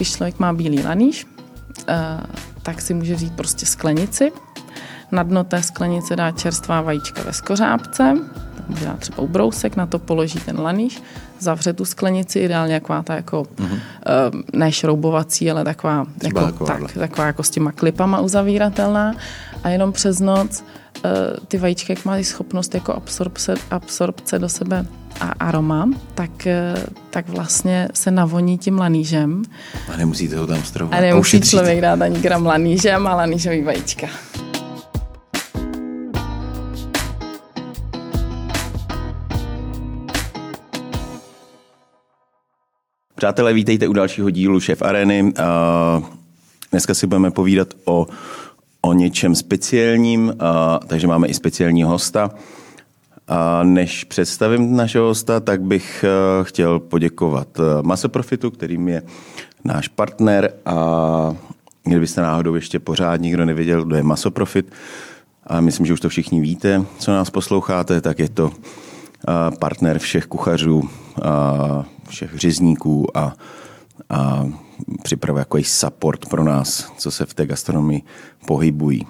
když člověk má bílý laníž, uh, tak si může vzít prostě sklenici, na dno té sklenice dá čerstvá vajíčka ve skořápce, dát třeba ubrousek, na to položí ten laníž, zavře tu sklenici, ideálně taková ta jako, mm-hmm. uh, ne šroubovací, ale taková, jako, tak, taková jako s těma klipama uzavíratelná a jenom přes noc uh, ty vajíčka, jak mají schopnost jako absorpce, absorpce do sebe a aroma, tak, uh, tak vlastně se navoní tím lanížem. A nemusíte ho tam stravovat. A nemusí a člověk dát ani gram laníže a lanížový vajíčka. Přátelé, vítejte u dalšího dílu Šéf Areny. Dneska si budeme povídat o, o něčem speciálním, takže máme i speciální hosta. A než představím našeho hosta, tak bych chtěl poděkovat Masoprofitu, kterým je náš partner a kdybyste náhodou ještě pořád nikdo nevěděl, kdo je Masoprofit, a myslím, že už to všichni víte, co nás posloucháte, tak je to partner všech kuchařů, všech řezníků a, a připravuje jako support pro nás, co se v té gastronomii pohybují.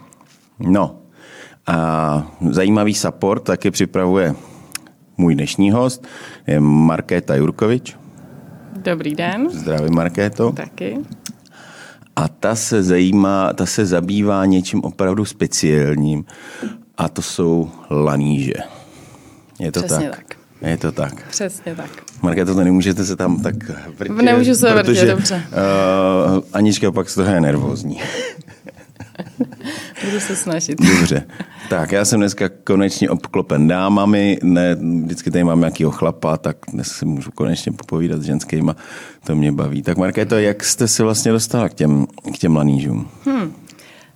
No a zajímavý support taky připravuje můj dnešní host, je Markéta Jurkovič. Dobrý den. Zdravím, Markéto. Taky. A ta se zajímá, ta se zabývá něčím opravdu speciálním a to jsou laníže. Je to Přesně tak? tak. Je to tak. Přesně tak. Markéto, to nemůžete se tam tak vrtět. Nemůžu se vrtět, dobře. Uh, Anička pak z toho je nervózní. Budu se snažit. Dobře. Tak, já jsem dneska konečně obklopen dámami, ne, vždycky tady mám nějakýho chlapa, tak dnes si můžu konečně popovídat s ženskýma, to mě baví. Tak Markéto, jak jste se vlastně dostala k těm, k těm lanížům? Hmm.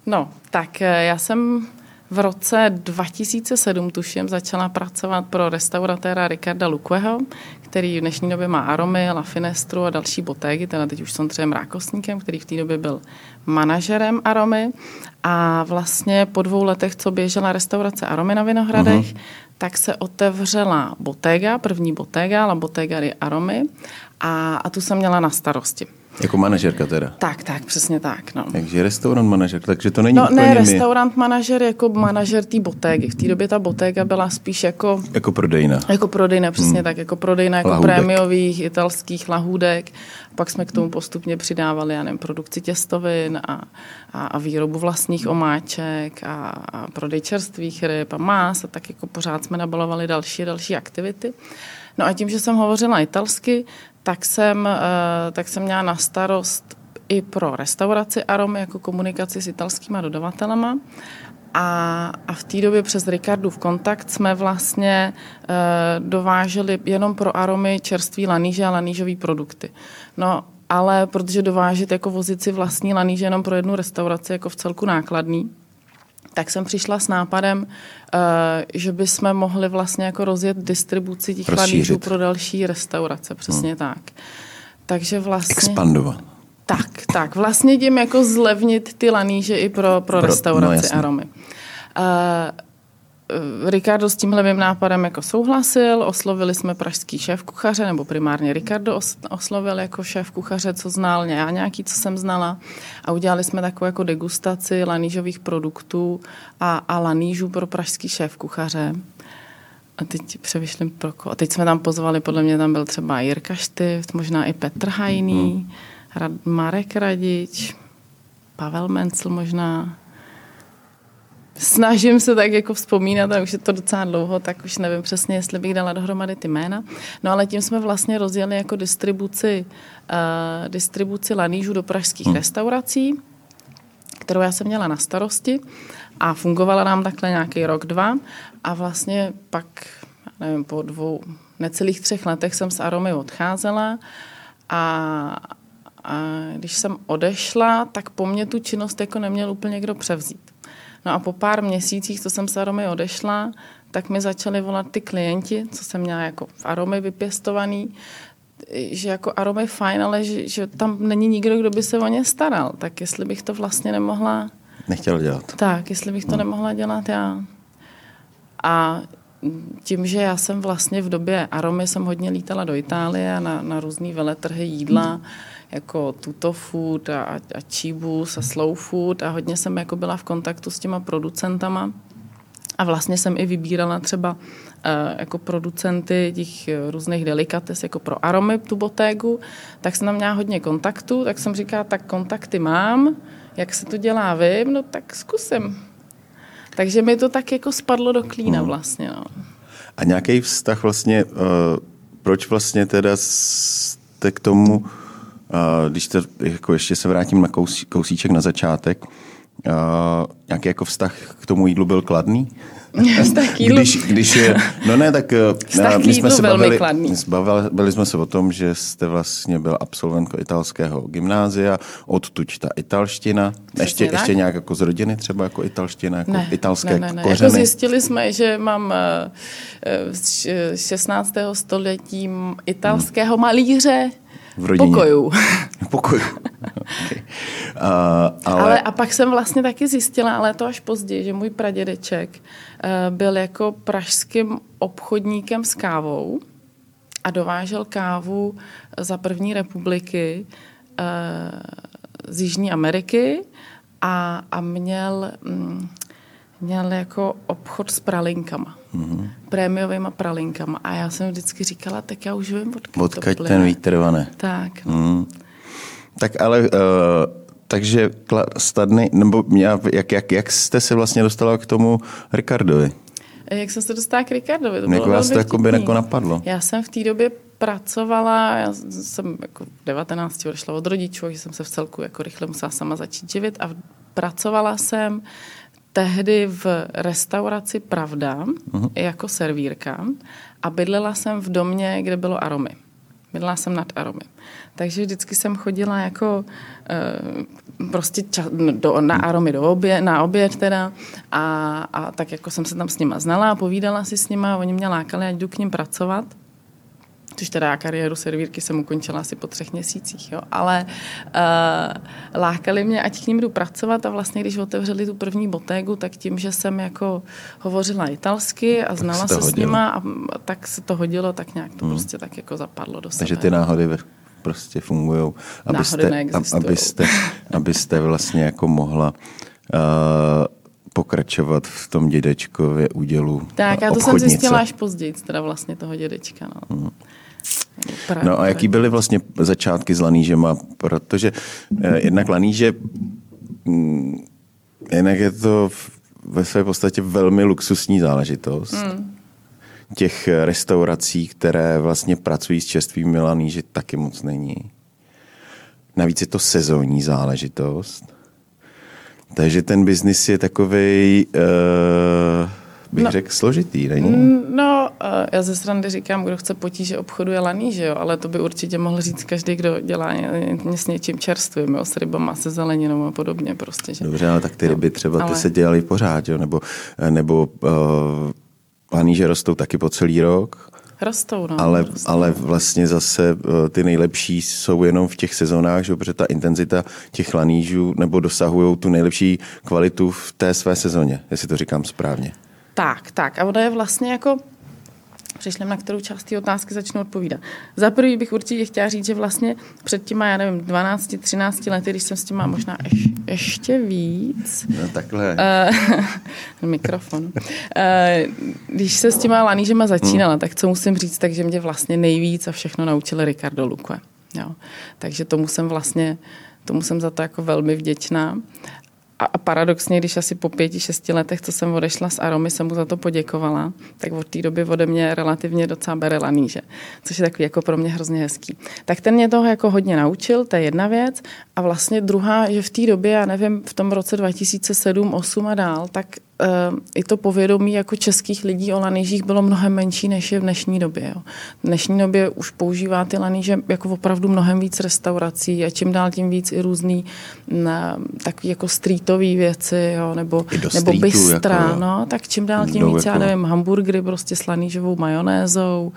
No, tak eh, já jsem v roce 2007, tuším, začala pracovat pro restauratéra Ricarda Lukweho, který v dnešní době má Aromy, La Finestru a další botégy, teda teď už jsem třeba Rákosníkem, který v té době byl manažerem Aromy. A vlastně po dvou letech, co běžela restaurace Aromy na Vinohradech, uh-huh. tak se otevřela botéga, první botéga, La Bottega di Aromy, a, a tu jsem měla na starosti. Jako manažerka teda. Tak, tak, přesně tak. No. Takže restaurant manažer, takže to není No úplně ne, restaurant manažer jako manažer té botégy. V té době ta botéga byla spíš jako... Jako prodejna. Jako prodejna, přesně hmm. tak. Jako prodejna jako lahůdek. prémiových italských lahůdek. Pak jsme k tomu postupně přidávali, já nevím, produkci těstovin a, a, a výrobu vlastních omáček a, a prodej čerstvých ryb a más a tak jako pořád jsme nabalovali další další aktivity. No a tím, že jsem hovořila italsky, tak jsem, eh, tak jsem měla na starost i pro restauraci Aromy jako komunikaci s italskými dodavatelema. A, a v té době přes Ricardu v kontakt jsme vlastně e, dováželi jenom pro aromy čerství laníže a lanížové produkty. No ale protože dovážet jako vozit si vlastní laníže jenom pro jednu restauraci jako v celku nákladný, tak jsem přišla s nápadem, uh, že bychom mohli vlastně jako rozjet distribuci těch lanížů pro další restaurace, přesně hmm. tak. Takže vlastně... Expandovat. Tak, tak. Vlastně tím jako zlevnit ty laníže i pro, pro, pro restauraci no, aromy. Uh, Eh, Ricardo s tímhle mým nápadem jako souhlasil, oslovili jsme pražský šéf kuchaře, nebo primárně Ricardo oslovil jako šéf kuchaře, co znal, já nějaký, co jsem znala a udělali jsme takovou jako degustaci lanížových produktů a, a lanížů pro pražský šéf kuchaře. A teď přemýšlím pro koho. A teď jsme tam pozvali, podle mě tam byl třeba Jirka Štyft, možná i Petr Hajný, mm-hmm. Marek Radič, Pavel Mencl možná, snažím se tak jako vzpomínat, a už je to docela dlouho, tak už nevím přesně, jestli bych dala dohromady ty jména. No ale tím jsme vlastně rozjeli jako distribuci, uh, distribuci lanížů do pražských hmm. restaurací, kterou já jsem měla na starosti a fungovala nám takhle nějaký rok, dva a vlastně pak, nevím, po dvou, necelých třech letech jsem s Aromy odcházela a, a když jsem odešla, tak po mně tu činnost jako neměl úplně kdo převzít. No a po pár měsících, co jsem z Aromy odešla, tak mi začali volat ty klienti, co jsem měla jako v Aromy vypěstovaný, že jako Aromy je fajn, ale že, že tam není nikdo, kdo by se o ně staral. Tak jestli bych to vlastně nemohla... Nechtěl dělat. Tak, jestli bych to no. nemohla dělat já. A tím, že já jsem vlastně v době Aromy jsem hodně lítala do Itálie na, na různý veletrhy jídla, jako tuto food a, a číbus a slow food a hodně jsem jako byla v kontaktu s těma producentama. A vlastně jsem i vybírala třeba uh, jako producenty těch různých delikates, jako pro aromy tu botégu, tak jsem tam měla hodně kontaktů, tak jsem říkala, tak kontakty mám, jak se to dělá vím, no tak zkusím. Takže mi to tak jako spadlo do klína hmm. vlastně. No. A nějaký vztah vlastně, uh, proč vlastně teda jste k tomu, když te, jako ještě se vrátím na kous, kousíček na začátek, uh, nějaký jako vztah k tomu jídlu byl kladný? když, když je, no ne, tak Vztah my jsme se bavili, bavili jsme se o tom, že jste vlastně byl absolvent italského gymnázia, odtuď ta italština, ještě, ještě nějak jako z rodiny třeba jako italština, jako ne, italské ne, ne, ne. kořeny. Jako zjistili jsme, že mám z 16. století italského malíře, v rodině. Pokojů. Pokojů. okay. uh, ale... ale... a pak jsem vlastně taky zjistila, ale to až později, že můj pradědeček uh, byl jako pražským obchodníkem s kávou a dovážel kávu za první republiky uh, z Jižní Ameriky a, a měl, mm, měl jako obchod s pralinkama mm-hmm. prémiovými pralinkama. A já jsem vždycky říkala, tak já už vím, odkud, odkud to ten vítr vane. Tak. Mm. Tak ale, uh, takže stadny, nebo jak, jak, jak jste se vlastně dostala k tomu Ricardovi? Jak jsem se dostala k Ricardovi? To jak vás to jako by jako napadlo? Já jsem v té době pracovala, já jsem jako v 19 odešla od rodičů, že jsem se v celku jako rychle musela sama začít živit a pracovala jsem tehdy v restauraci Pravda uh-huh. jako servírka a bydlela jsem v domě, kde bylo aromy. Bydlela jsem nad aromy. Takže vždycky jsem chodila jako e, prostě ča, do, na aromy do obě, na oběd teda a, a tak jako jsem se tam s nima znala a povídala si s nima, oni mě lákali, ať jdu k ním pracovat což teda kariéru servírky jsem ukončila asi po třech měsících, jo. ale uh, lákali mě, ať k ním jdu pracovat a vlastně, když otevřeli tu první botégu, tak tím, že jsem jako hovořila italsky a znala se, se s nima a tak se to hodilo, tak nějak to hmm. prostě tak jako zapadlo do sebe. Takže ty náhody prostě fungují, abyste, abyste, abyste vlastně jako mohla uh, pokračovat v tom dědečkově údělu Tak, já to jsem zjistila až později, teda vlastně toho dědečka. No. Hmm. No a jaký byly vlastně začátky s lanížema? Protože eh, jednak laníže, mm, jednak je to ve své podstatě velmi luxusní záležitost. Hmm. Těch restaurací, které vlastně pracují s čerstvými laníži, taky moc není. Navíc je to sezónní záležitost. Takže ten biznis je takový. Uh, eh, bych no, řekl, složitý, není? Mm, no, já ze srandy říkám, kdo chce potíže obchoduje laný, že jo, ale to by určitě mohl říct každý, kdo dělá ně, s něčím čerstvým, jo, s rybama, se zeleninou a podobně prostě. Že? Dobře, ale tak ty ryby třeba ale... ty se dělaly pořád, jo, nebo, nebo uh, laníže rostou taky po celý rok, Rostou, no. Ale, rostou. ale vlastně zase eh, ty nejlepší jsou jenom v těch sezónách, že? protože ta intenzita těch lanížů nebo dosahují tu nejlepší kvalitu v té své sezóně, jestli to říkám správně. Tak, tak. A ona je vlastně jako Přišlem, na kterou část té otázky začnu odpovídat. Za prvý bych určitě chtěla říct, že vlastně před těma, já nevím, 12, 13 lety, když jsem s těma možná ješ, ještě víc. No takhle. Uh, mikrofon. Uh, když se s těma lanížema začínala, hmm. tak co musím říct, takže mě vlastně nejvíc a všechno naučil Ricardo Luque. Jo. Takže tomu jsem vlastně, tomu jsem za to jako velmi vděčná a paradoxně, když asi po pěti, šesti letech, co jsem odešla z Aromy, jsem mu za to poděkovala, tak od té doby ode mě relativně docela bere laníže, což je takový jako pro mě hrozně hezký. Tak ten mě toho jako hodně naučil, to je jedna věc. A vlastně druhá, že v té době, já nevím, v tom roce 2007, 2008 a dál, tak i to povědomí jako českých lidí o lanížích bylo mnohem menší, než je v dnešní době. Jo. V dnešní době už používá ty laníže jako opravdu mnohem víc restaurací a čím dál tím víc i různý na, takový jako streetové věci, jo, nebo, nebo bystra, jako, no, tak čím dál tím víc, jako... já nevím, hamburgery prostě s lanížovou majonézou,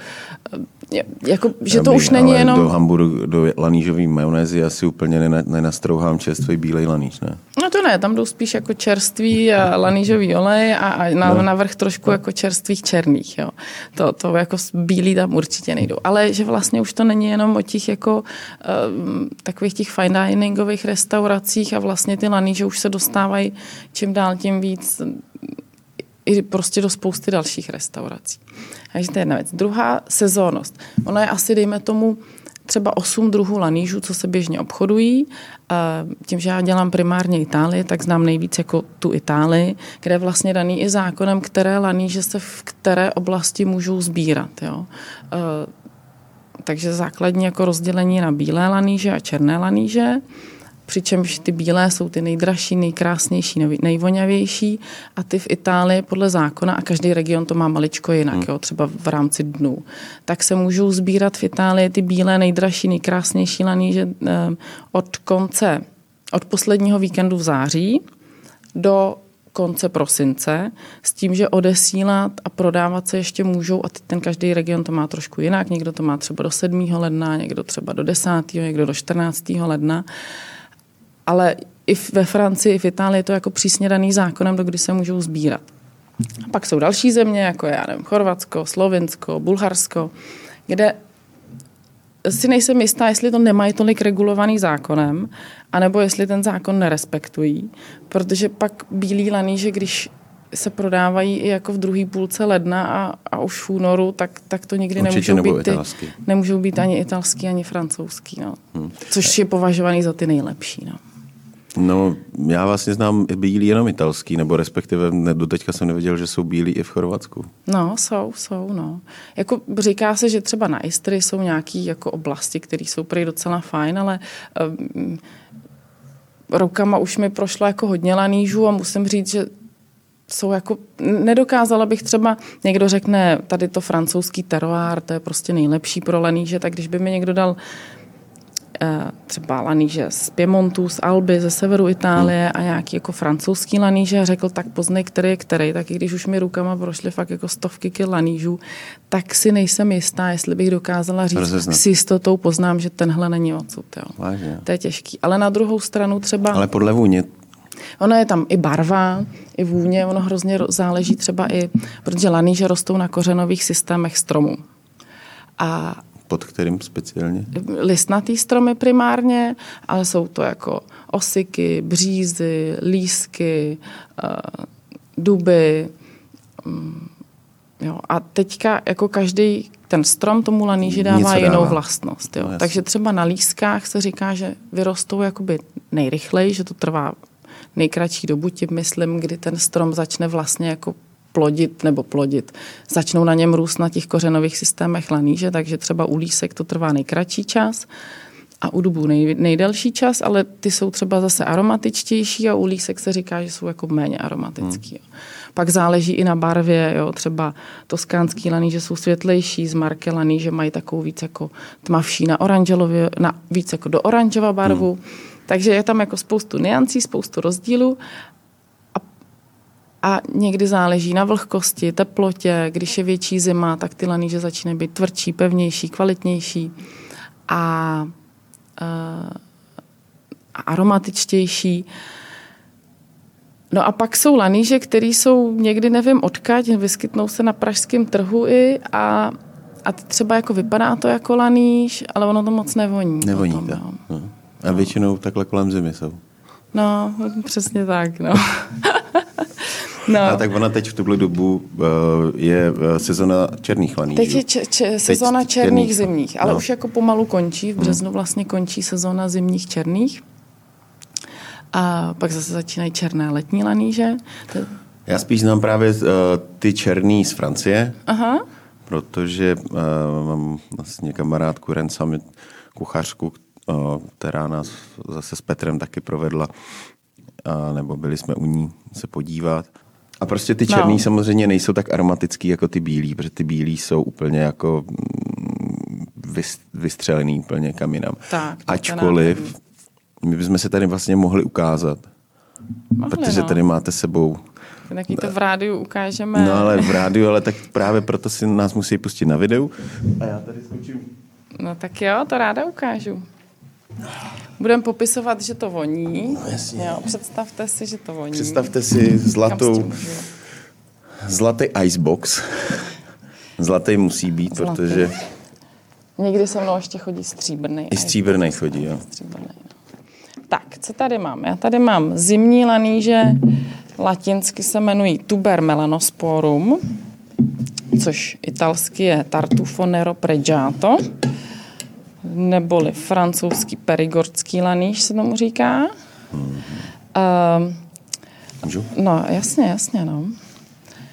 jako, že to už není jenom... do hamburgu, do lanížový majonézy asi úplně nenastrouhám čerstvý bílej laníž, ne? No to ne, tam jdou spíš jako čerstvý a lanížový olej a, a na, no. navrch trošku jako čerstvých černých, jo. To, to jako bílý tam určitě nejdou. Ale že vlastně už to není jenom o těch jako uh, takových těch fine diningových restauracích a vlastně ty laníže už se dostávají čím dál tím víc i prostě do spousty dalších restaurací. Takže to je jedna věc. Druhá, sezónnost. Ono je asi, dejme tomu, třeba osm druhů lanížů, co se běžně obchodují. Tím, že já dělám primárně Itálii, tak znám nejvíc jako tu Itálii, kde je vlastně daný i zákonem, které laníže se v které oblasti můžou sbírat. Jo. Takže základní jako rozdělení na bílé laníže a černé laníže přičemž ty bílé jsou ty nejdražší, nejkrásnější, nejvoňavější a ty v Itálii podle zákona, a každý region to má maličko jinak, hmm. jo, třeba v rámci dnů, tak se můžou sbírat v Itálii ty bílé, nejdražší, nejkrásnější laníže eh, od konce, od posledního víkendu v září do konce prosince s tím, že odesílat a prodávat se ještě můžou a ten každý region to má trošku jinak. Někdo to má třeba do 7. ledna, někdo třeba do 10. někdo do 14. ledna ale i ve Francii, i v Itálii je to jako přísně daný zákonem, do kdy se můžou sbírat. A pak jsou další země, jako já nevím, Chorvatsko, Slovinsko, Bulharsko, kde si nejsem jistá, jestli to nemají tolik regulovaný zákonem, anebo jestli ten zákon nerespektují, protože pak bílí laní, že když se prodávají i jako v druhé půlce ledna a, a už v únoru, tak, tak to nikdy Určitě nemůžou být, ty, nemůžou být ani italský, ani francouzský. No. Hmm. Což je považovaný za ty nejlepší. No. No, já vlastně znám bílí jenom italský, nebo respektive ne, do teďka jsem nevěděl, že jsou bílí i v Chorvatsku. No, jsou, jsou, no. Jako říká se, že třeba na Istry jsou nějaké jako oblasti, které jsou prý docela fajn, ale um, rokama už mi prošlo jako hodně lanížů a musím říct, že jsou jako, nedokázala bych třeba, někdo řekne, tady to francouzský teroár, to je prostě nejlepší pro laníže, tak když by mi někdo dal třeba laníže z Piemontu, z Alby, ze severu Itálie a nějaký jako francouzský laníže a řekl, tak poznej, který je který. Tak i když už mi rukama prošly fakt jako stovky kil lanížů, tak si nejsem jistá, jestli bych dokázala říct, Rozeznat. s jistotou poznám, že tenhle není odsud. Jo. Vážně. To je těžký. Ale na druhou stranu třeba... Ale podle vůně Ono je tam i barva, i vůně, ono hrozně záleží třeba i, protože laníže rostou na kořenových systémech stromů. A pod kterým speciálně? Listnatý stromy primárně, ale jsou to jako osiky, břízy, lísky, uh, duby. Um, jo. A teďka jako každý ten strom tomu laníži dává Něco jinou dává. vlastnost. Jo. No, Takže třeba na lískách se říká, že vyrostou jakoby nejrychleji, že to trvá nejkratší dobu, tím myslím, kdy ten strom začne vlastně jako plodit nebo plodit. Začnou na něm růst na těch kořenových systémech laníže, takže třeba u lísek to trvá nejkratší čas a u dubů nej, nejdelší čas, ale ty jsou třeba zase aromatičtější a u lísek se říká, že jsou jako méně aromatický. Hmm. Pak záleží i na barvě, jo, třeba toskánský laníže jsou světlejší, z marke laníže mají takovou víc jako tmavší na oranželově, na víc jako do oranžova barvu. Hmm. Takže je tam jako spoustu niancí, spoustu rozdílů a někdy záleží na vlhkosti, teplotě. Když je větší zima, tak ty laníže začínají být tvrdší, pevnější, kvalitnější a, uh, a aromatičtější. No a pak jsou laníže, které jsou někdy, nevím odkaď, vyskytnou se na pražském trhu i a, a třeba jako vypadá to jako laníž, ale ono to moc nevoní. Nevoní potom, to. No. A většinou takhle kolem zimy jsou. No, přesně tak, no. No. A tak ona teď v tuhle dobu uh, je uh, sezona černých laní. Teď je če- če- sezona teď černých, černých zimních, ale no. už jako pomalu končí. V hmm. březnu vlastně končí sezona zimních černých. A pak zase začínají černé letní laníže. To... Já spíš znám právě uh, ty černý z Francie. Aha. Protože uh, mám vlastně kamarádku Ren Summit, kuchařku, která nás zase s Petrem taky provedla, nebo byli jsme u ní se podívat. A prostě ty černý no. samozřejmě nejsou tak aromatický jako ty bílí, protože ty bílí jsou úplně jako mm, vystřelený úplně kam jinam. Tak, Ačkoliv my bychom se tady vlastně mohli ukázat, mohli, protože no. tady máte sebou Taky to v rádiu ukážeme. No ale v rádiu, ale tak právě proto si nás musí pustit na videu. A já tady skočím. No tak jo, to ráda ukážu. Budeme popisovat, že to voní. No, jasně. Jo, představte si, že to voní. Představte si zlatou, zlatý icebox. Zlatý musí být, zlatý. protože... Někdy se mnou ještě chodí stříbrný. I stříbrný chodí, jo. Stříbrný, no. Tak, co tady mám? Já tady mám zimní laníže, latinsky se jmenují tuber melanosporum, což italsky je Tartufo nero pregiato, neboli francouzský perigordský laníž se tomu říká. Hmm. Uh, Můžu? No, jasně, jasně, no.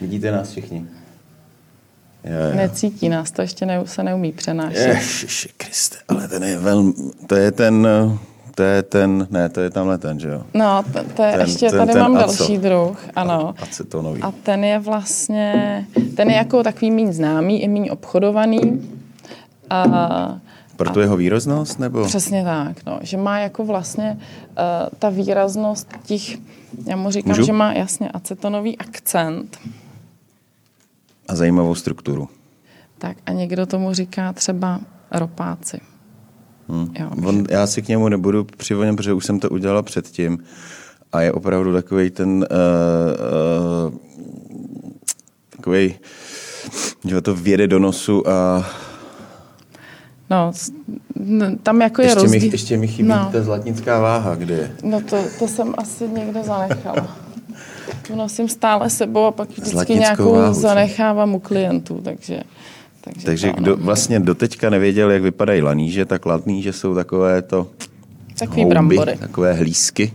Vidíte nás všichni? Jo, jo. Necítí nás, to ještě ne, se neumí přenášet. Ježiši Kriste, ale ten je velmi, to je ten, to je ten, ne, to je tamhle ten, že jo? No, to, to je ten, ještě, ten, tady ten mám aco. další druh, ano. Acetonový. A ten je vlastně, ten je jako takový méně známý i méně obchodovaný. A, pro tu jeho výraznost, nebo? Přesně tak, no, že má jako vlastně uh, ta výraznost těch, já mu říkám, Můžu? že má jasně acetonový akcent. A zajímavou strukturu. Tak a někdo tomu říká třeba ropáci. Hmm. Jo, On, já si k němu nebudu přivoněn, protože už jsem to udělala předtím. A je opravdu takový ten uh, uh, takový, že to věde do nosu a No, tam jako je ještě rozdíl. Mi, ještě mi chybí no. ta zlatnická váha, kde je? No to, to jsem asi někde zanechala. Tu nosím stále sebou a pak vždycky Zlatnickou nějakou váhu, zanechávám u klientů, takže... Takže, takže to, kdo no. vlastně doteďka nevěděl, jak vypadají laníže, tak laníže jsou takové to Takový houby, brambory. takové hlízky.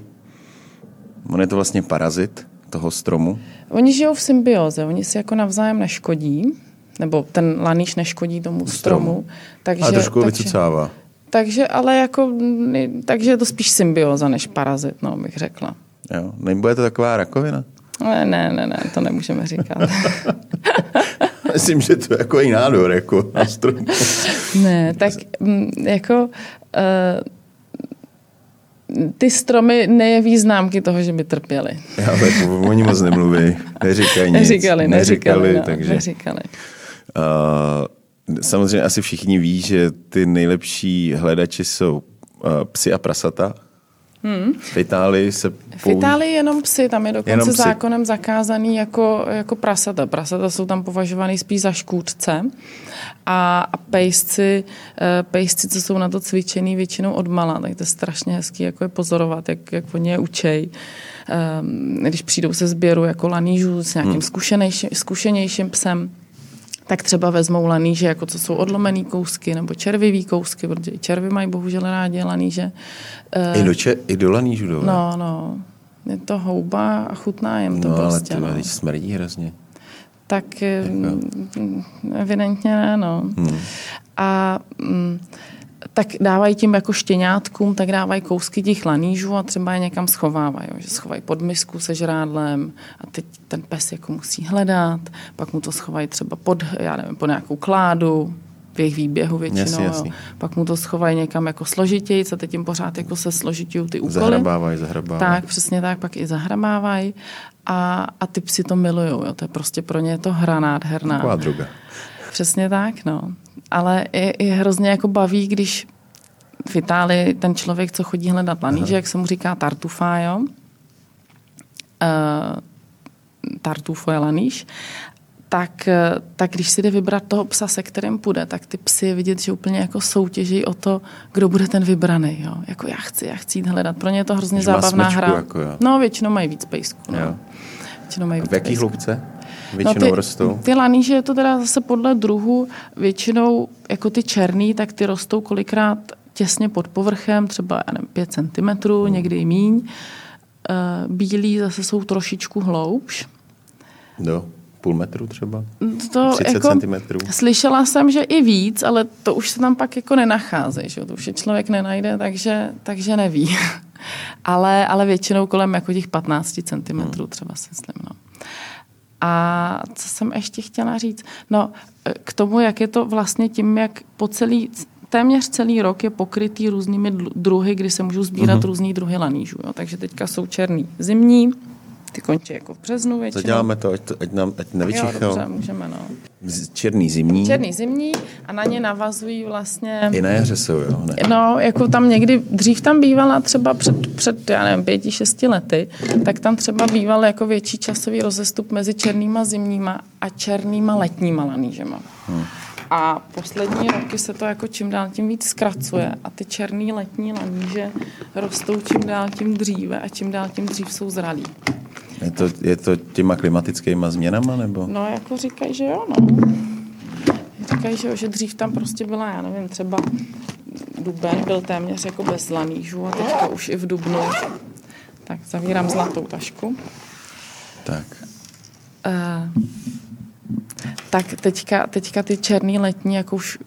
On je to vlastně parazit toho stromu. Oni žijou v symbioze, oni si jako navzájem neškodí, nebo ten laníš neškodí tomu stromu. stromu takže, a trošku takže, vycucává. Takže, ale jako, takže je to spíš symbioza než parazit, no, bych řekla. Jo, nebude to taková rakovina? Ne, ne, ne, ne to nemůžeme říkat. Myslím, že to je jako i nádor, jako na stromu. ne, tak jako uh, ty stromy nejeví známky toho, že by trpěli. Já, tak oni moc nemluví, neříkají nic. Neříkali, neříkali, neříkali no, takže... neříkali. Uh, samozřejmě asi všichni ví, že ty nejlepší hledači jsou uh, psy a prasata. Hmm. V Itálii se použ... V Itálii jenom psy, tam je dokonce zákonem zakázaný jako, jako prasata. Prasata jsou tam považovaný spíš za škůdce a, a pejsci, eh, pejsci, co jsou na to cvičený většinou od mala, tak to je strašně hezký jako je pozorovat, jak, jak oni je učej. Um, když přijdou se sběru jako lanížů s nějakým hmm. zkušenějším, zkušenějším psem, tak třeba vezmou laníže, jako co jsou odlomený kousky nebo červivý kousky, protože červy mají bohužel rádi laníže. I do, če- i do lanížu dole? No, no. Je to houba a chutná jim to no, prostě. Ale to no. smrdí hrozně. Tak jako. evidentně ne, no. Hmm. A mm, tak dávají tím jako štěňátkům, tak dávají kousky těch lanížů a třeba je někam schovávají. Že schovají pod misku se žrádlem a teď ten pes jako musí hledat, pak mu to schovají třeba pod, já nevím, pod nějakou kládu, v jejich výběhu většinou. Jasně. Jo. Pak mu to schovají někam jako složitěji, co teď jim pořád jako se složitějí ty úkoly. Zahrabávají, zahrabávají. Tak, přesně tak, pak i zahrabávají a, a ty psi to milujou. Jo. To je prostě pro ně je to hra nádherná. Taková druga. Přesně tak, no. Ale je, je hrozně jako baví, když v Itálii ten člověk, co chodí hledat laníže, jak se mu říká tartufa, jo? Uh, tartufo je laníž, tak, tak když si jde vybrat toho psa, se kterým půjde, tak ty psy je vidět, že úplně jako soutěží o to, kdo bude ten vybraný. Jo? Jako já chci, já chci jít hledat. Pro ně je to hrozně Když zábavná smečku, hra. Jako jo. No, většinou mají víc pejsků. No. Většinou mají víc v jaký hloubce? Většinou no ty, rostou? Ty laníže je to teda zase podle druhu. Většinou jako ty černý, tak ty rostou kolikrát těsně pod povrchem, třeba nevím, 5 cm, hmm. někdy i míň. Bílí zase jsou trošičku hloubš. Do půl metru třeba? To 30 jako, centimetrů? Slyšela jsem, že i víc, ale to už se tam pak jako nenachází, že? to už je člověk nenajde, takže, takže neví. ale, ale většinou kolem jako těch 15 cm hmm. třeba si myslím. No. A co jsem ještě chtěla říct? No, k tomu, jak je to vlastně tím, jak po celý, téměř celý rok je pokrytý různými druhy, kdy se můžou sbírat uh-huh. různý druhy lanížů. Jo. Takže teďka jsou černý zimní, Ty končí jako v březnu většinou. Zaděláme to, ať, to, ať, nám, ať nevyčichal. Jo, dobře, můžeme, no. Černý zimní. Černý zimní a na ně navazují vlastně... I na jaře jsou, jo? Ne? No, jako tam někdy, dřív tam bývala třeba před, před já nevím, pěti, šesti lety, tak tam třeba býval jako větší časový rozestup mezi černýma zimníma a černýma letníma lanížema. Hmm. A poslední roky se to jako čím dál tím víc zkracuje a ty černý letní laníže rostou čím dál tím dříve a čím dál tím dřív jsou zralí. Je to, je to těma klimatickými změnama, nebo? No, jako říkají, že jo, no. Říkají, že, jo, že dřív tam prostě byla, já nevím, třeba duben byl téměř jako bez lanížů a teďka už i v dubnu. Tak zavírám zlatou tašku. Tak. Uh, tak teďka, teďka ty černý letní jako už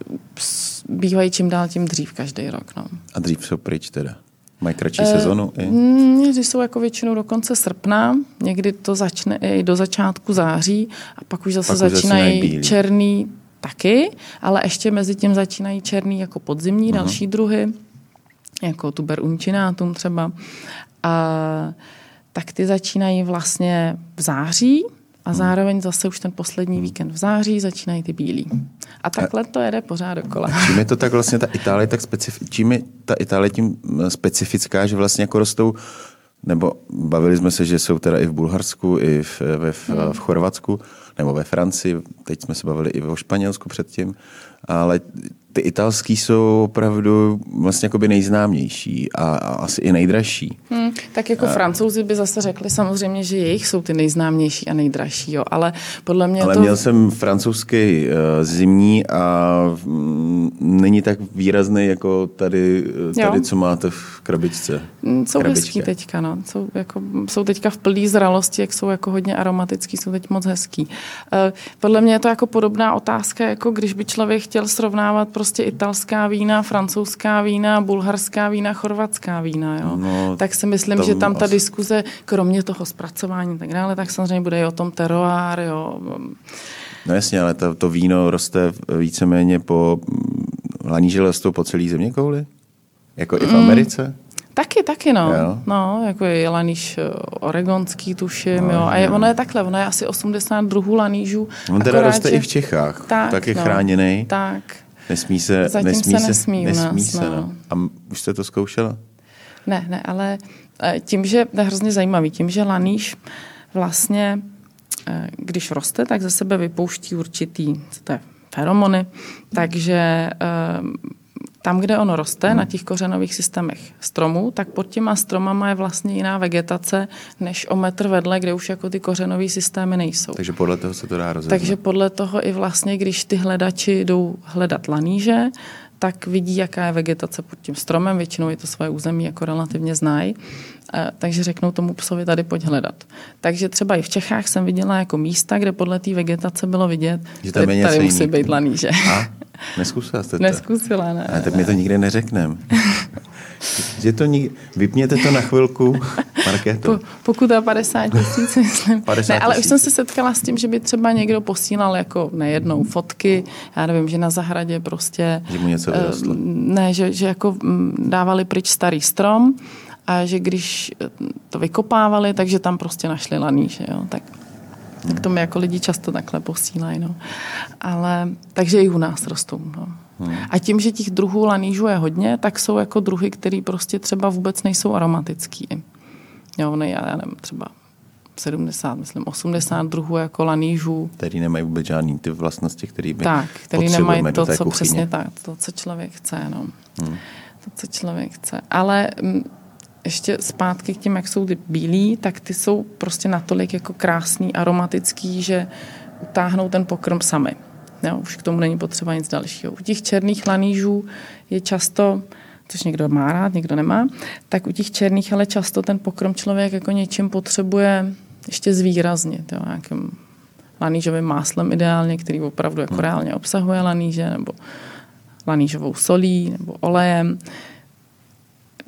bývají čím dál tím dřív každý rok. No. A dřív jsou pryč teda? Mají kratší uh, sezonu? I? Někdy jsou jako většinou do konce srpna, někdy to začne i do začátku září a pak už zase pak začínají, začínají černý taky, ale ještě mezi tím začínají černý jako podzimní uh-huh. další druhy, jako tuber uncinatum třeba. A, tak ty začínají vlastně v září, a zároveň zase už ten poslední víkend v září začínají ty bílí. A takhle to jede pořád dokola. A čím je to tak vlastně ta Itálie tak specif- čím je ta Itálie tím specifická, že vlastně jako rostou nebo bavili jsme se, že jsou teda i v Bulharsku, i v, ve, v, hmm. v Chorvatsku, nebo ve Francii, teď jsme se bavili i o Španělsku předtím, ale ty italský jsou opravdu vlastně jakoby nejznámější a, a asi i nejdražší. Hmm, tak jako a... francouzi by zase řekli samozřejmě, že jejich jsou ty nejznámější a nejdražší, jo, ale podle mě Ale to... měl jsem francouzský uh, zimní a mm, není tak výrazný jako tady, eh, tady co máte v krabičce. Hmm, jsou Krabička. hezký teďka, no. Jsou, jako, jsou teďka v plný zralosti, jak jsou jako hodně aromatický, jsou teď moc hezký. Uh, podle mě je to jako podobná otázka, jako když by člověk chtěl srovnávat prostě italská vína, francouzská vína, bulharská vína, chorvatská vína. Jo? No, tak si myslím, tam že tam ta asi... diskuze, kromě toho zpracování tak dále, tak samozřejmě bude i o tom teroár. Jo? No jasně, ale to, to víno roste víceméně po laníže rostou po celý země kouli? Jako i v mm. Americe? Taky, taky, no. Jo. No, jako je laníž eh, oregonský, tuším, no, jo. A je, ono je takhle, ono je asi 80 druhů lanížů. On teda roste že... i v Čechách, tak, tak je no, chráněný. Tak. Nesmí se, Zatím nesmí se, nesmí, nesmí, nesmí se, no. no. A už jste to zkoušela? Ne, ne, ale eh, tím, že to je hrozně zajímavý, tím, že laníž vlastně, eh, když roste, tak ze sebe vypouští určitý, co to je, feromony, takže tam, kde ono roste, hmm. na těch kořenových systémech stromů, tak pod těma stromama je vlastně jiná vegetace, než o metr vedle, kde už jako ty kořenové systémy nejsou. Takže podle toho se to dá rozeznat. Takže podle toho i vlastně, když ty hledači jdou hledat laníže, tak vidí, jaká je vegetace pod tím stromem, většinou je to svoje území jako relativně znají, takže řeknou tomu psovi tady pojď hledat. Takže třeba i v Čechách jsem viděla jako místa, kde podle té vegetace bylo vidět, že tady, tady musí být laníže. A? Neskusila jste to? Neskusila, ne. A tak mi to nikdy neřeknem. že to nik... Vypněte to na chvilku, Markéto. Po, pokuta 50 tisíc, myslím. 50 ne, ale už jsem se setkala s tím, že by třeba někdo posílal jako nejednou fotky, já nevím, že na zahradě prostě... Že mu něco vyrostlo. Ne, že, že jako mm, dávali pryč starý strom a že když to vykopávali, takže tam prostě našli laníže, jo, tak tak to mi jako lidi často takhle posílají. No. Ale, takže i u nás rostou. No. Hmm. A tím, že těch druhů lanížů je hodně, tak jsou jako druhy, které prostě třeba vůbec nejsou aromatický. Jo, ne, já nevím, třeba 70, myslím 80 druhů jako lanížů. Který nemají vůbec žádný ty vlastnosti, které by Tak, který nemají to, co kuchyně. přesně tak, to, co člověk chce. No. Hmm. To, co člověk chce. Ale m, ještě zpátky k těm, jak jsou ty bílí, tak ty jsou prostě natolik jako krásný, aromatický, že utáhnou ten pokrm sami. Jo, už k tomu není potřeba nic dalšího. U těch černých lanížů je často, což někdo má rád, někdo nemá, tak u těch černých ale často ten pokrm člověk jako něčím potřebuje ještě zvýraznit. Jo, nějakým lanížovým máslem ideálně, který opravdu jako hmm. reálně obsahuje laníže, nebo lanížovou solí, nebo olejem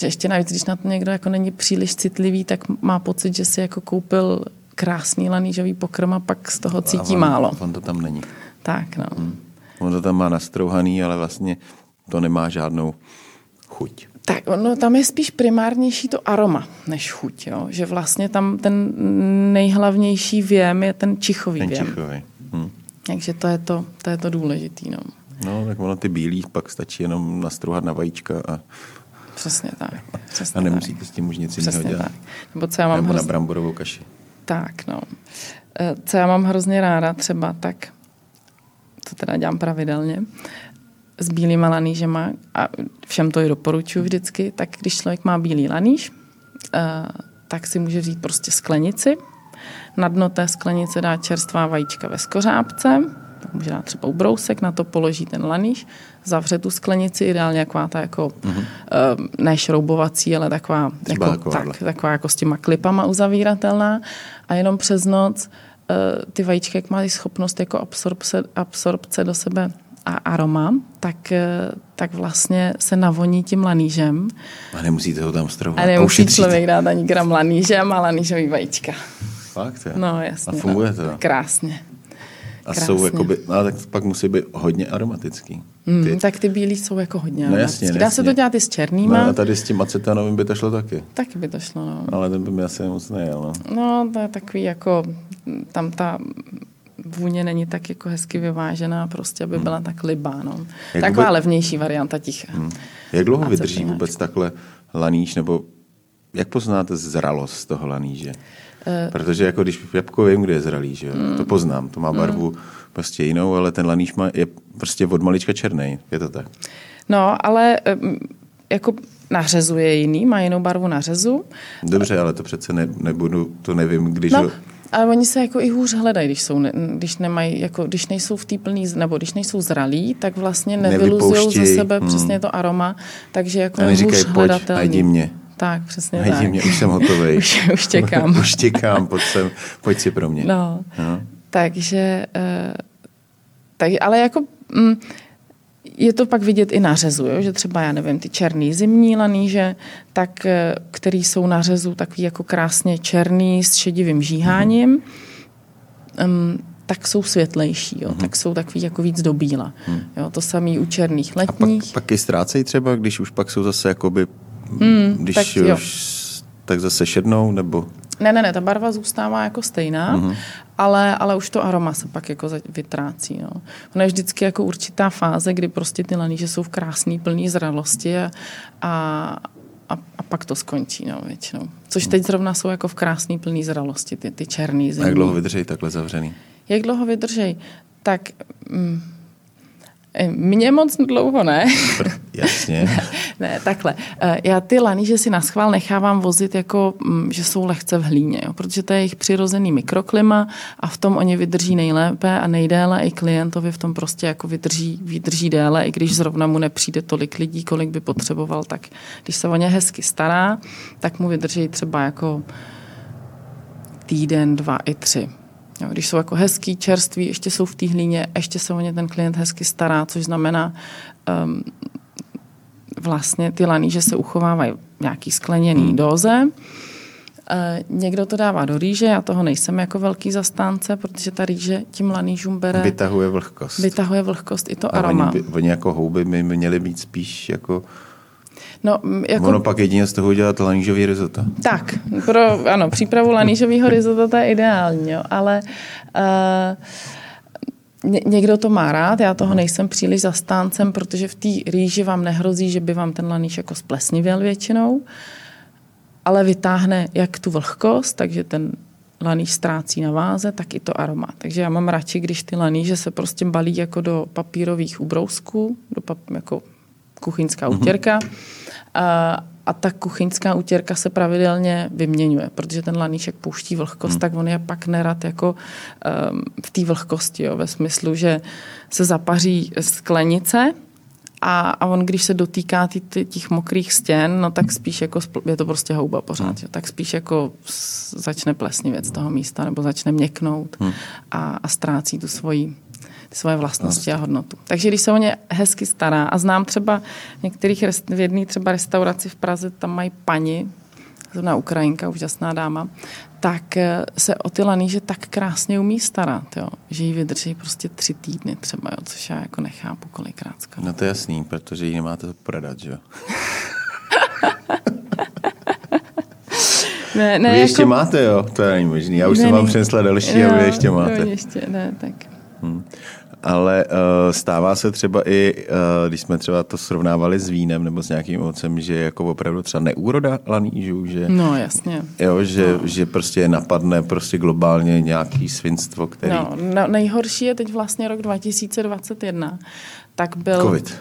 ještě navíc, když na to někdo jako není příliš citlivý, tak má pocit, že si jako koupil krásný lanížový pokrm a pak z toho cítí on, málo. On to tam není. Tak, no. Hmm. On to tam má nastrouhaný, ale vlastně to nemá žádnou chuť. Tak, no tam je spíš primárnější to aroma než chuť, jo? že vlastně tam ten nejhlavnější věm je ten čichový Ten věm. čichový. Hm. Takže to je to, to, je to důležitý. No. No, tak ono ty bílý pak stačí jenom nastruhat na vajíčka a, Přesně tak. Přesně a nemusíte s tím už nic jiného dělat. tak. Nebo co já mám Nebo na hrozně, bramborovou kaši. tak, no. Eh, Co já mám hrozně ráda třeba, tak to teda dělám pravidelně, s bílýma lanížema a všem to i doporučuji vždycky, tak když člověk má bílý laníž, eh, tak si může vzít prostě sklenici, na dno té sklenice dá čerstvá vajíčka ve skořápce, tak může dát třeba ubrousek, na to položí ten laníž, zavře tu sklenici, ideálně taková ta jako, mm-hmm. ne šroubovací, ale taková, jako, tak, taková jako s těma klipama uzavíratelná a jenom přes noc ty vajíčka, jak mají schopnost jako absorpce, absorpce do sebe a aroma, tak, eh, tak vlastně se navoní tím lanížem A nemusíte ho tam stravovat. a nemusí ušetříte. člověk dát ani gram laníže a má lanížový vajíčka. Fakt, jo? No jasně. A funguje no. to? Krásně. A krásně. jsou jakoby, no, tak pak musí být hodně aromatický. Mm, Ty, tak ty bílí jsou jako hodně No jasně, Dá se jasně. to dělat i s černýma. no, a tady s tím acetanovým by to šlo taky. Taky by to šlo, no. Ale ten by mi asi moc nejel. No. No, to je takový jako, tam ta vůně není tak jako hezky vyvážená, prostě aby byla tak libá, no. Jak Taková vůbec- levnější varianta ticha. Hmm. Jak dlouho vydrží vůbec takhle laníž, nebo jak poznáte zralost toho laníže? Eh. Protože jako když jabko vím, kde je zralý, že jo? Hmm. to poznám, to má barvu prostě jinou, ale ten laníž má, je prostě od malička černý, je to tak? No, ale jako nařezuje jiný, má jinou barvu nařezu. Dobře, ale to přece ne, nebudu, to nevím, když No, ho... ale oni se jako i hůř hledají, když, jsou, když, nemají, jako, když nejsou v té plný, nebo když nejsou zralí, tak vlastně nevyluzují ze sebe hmm. přesně to aroma, takže jako A je neříkají, hůř pojď, najdi mě. Tak, přesně Najdi tak. mě, už jsem hotový. už, už čekám. už čekám, pojď, sem, pojď si pro mě. No, No. Takže, eh, tak, ale jako mm, je to pak vidět i na řezu, jo? že třeba, já nevím, ty černý zimní laníže, tak, eh, který jsou na řezu takový jako krásně černý s šedivým žíháním, um, tak jsou světlejší, jo? tak jsou takový jako víc do bíla. Jo? To samý u černých A pak, letních. pak i ztrácejí třeba, když už pak jsou zase jakoby, Hmm, když tak jo. Tak zase šednou, nebo... Ne, ne, ne, ta barva zůstává jako stejná, Mhm. mm-hmm. ale, ale už to aroma se pak jako vytrácí. No. Ono je vždycky jako určitá fáze, kdy prostě ty laníže jsou v krásný, plný zralosti a, a, a, a pak to skončí no, většinou. Což teď zrovna jsou jako v krásný, plný zralosti, ty, ty černý A zimní. jak dlouho vydrží takhle zavřený? Jak dlouho vydržej? Tak mm, mě moc dlouho ne. Jasně. Ne, takhle. Eh, Já ty laníže si na schvál nechávám vozit jako, mm, že jsou lehce v hlíně, jo? protože to je jejich přirozený mikroklima a v tom oni vydrží nejlépe a nejdéle i klientovi v tom prostě jako vydrží, vydrží déle, i když zrovna mu nepřijde tolik lidí, kolik by potřeboval, tak když se o ně hezky stará, tak mu vydrží třeba jako týden, dva i tři. Jo, když jsou jako hezký, čerství, ještě jsou v té hlíně, ještě se o ně ten klient hezky stará, což znamená, um, vlastně ty laníže se uchovávají v nějaký skleněný hmm. doze. E, někdo to dává do rýže, já toho nejsem jako velký zastánce, protože ta rýže tím lanížům bere, Vytahuje vlhkost. vytahuje vlhkost i to A aroma. Oni, by, oni jako houby by měli být spíš jako... No, jako, Ono pak jedině z toho udělat lanížový risotto. Tak, pro ano, přípravu lanížového risota to je ideální, jo, ale uh, ně, někdo to má rád, já toho nejsem příliš zastáncem, protože v té rýži vám nehrozí, že by vám ten laníž jako splesnivěl většinou, ale vytáhne jak tu vlhkost, takže ten laníž ztrácí na váze, tak i to aroma. Takže já mám radši, když ty laníže se prostě balí jako do papírových ubrousků, do pap, jako kuchyňská utěrka. A, a ta kuchyňská utěrka se pravidelně vyměňuje, protože ten laníšek pouští vlhkost, hmm. tak on je pak nerad jako um, v té vlhkosti, jo, ve smyslu, že se zapaří sklenice a, a on, když se dotýká tý, tý, těch mokrých stěn, no tak spíš jako, je to prostě houba pořád, jo, tak spíš jako začne plesnivět z toho místa, nebo začne měknout Hmm. a, a ztrácí tu svoji svoje vlastnosti a hodnotu. Takže když se o ně hezky stará a znám třeba v některých, v jedné třeba restauraci v Praze, tam mají pani, zrovna Ukrajinka, úžasná dáma, tak eh, se o ty laníže tak krásně umí starat, jo, že jí vydrží prostě tři týdny třeba, jo, což já jako nechápu kolikrát skoro. No to je jasný, protože ji nemáte to prodat, že jo? ne, ne, vy jako... ještě máte, jo? To není možný. Já už ne, jsem vám přinesla další no, a vy ještě máte. Ještě, ne, tak. Hmm ale uh, stává se třeba i, uh, když jsme třeba to srovnávali s vínem nebo s nějakým ovocem, že jako opravdu třeba neúroda lanížů, že... No, jasně. Jo, že, no. že prostě napadne prostě globálně nějaký svinstvo, který... No, no, nejhorší je teď vlastně rok 2021. Tak byl... Covid.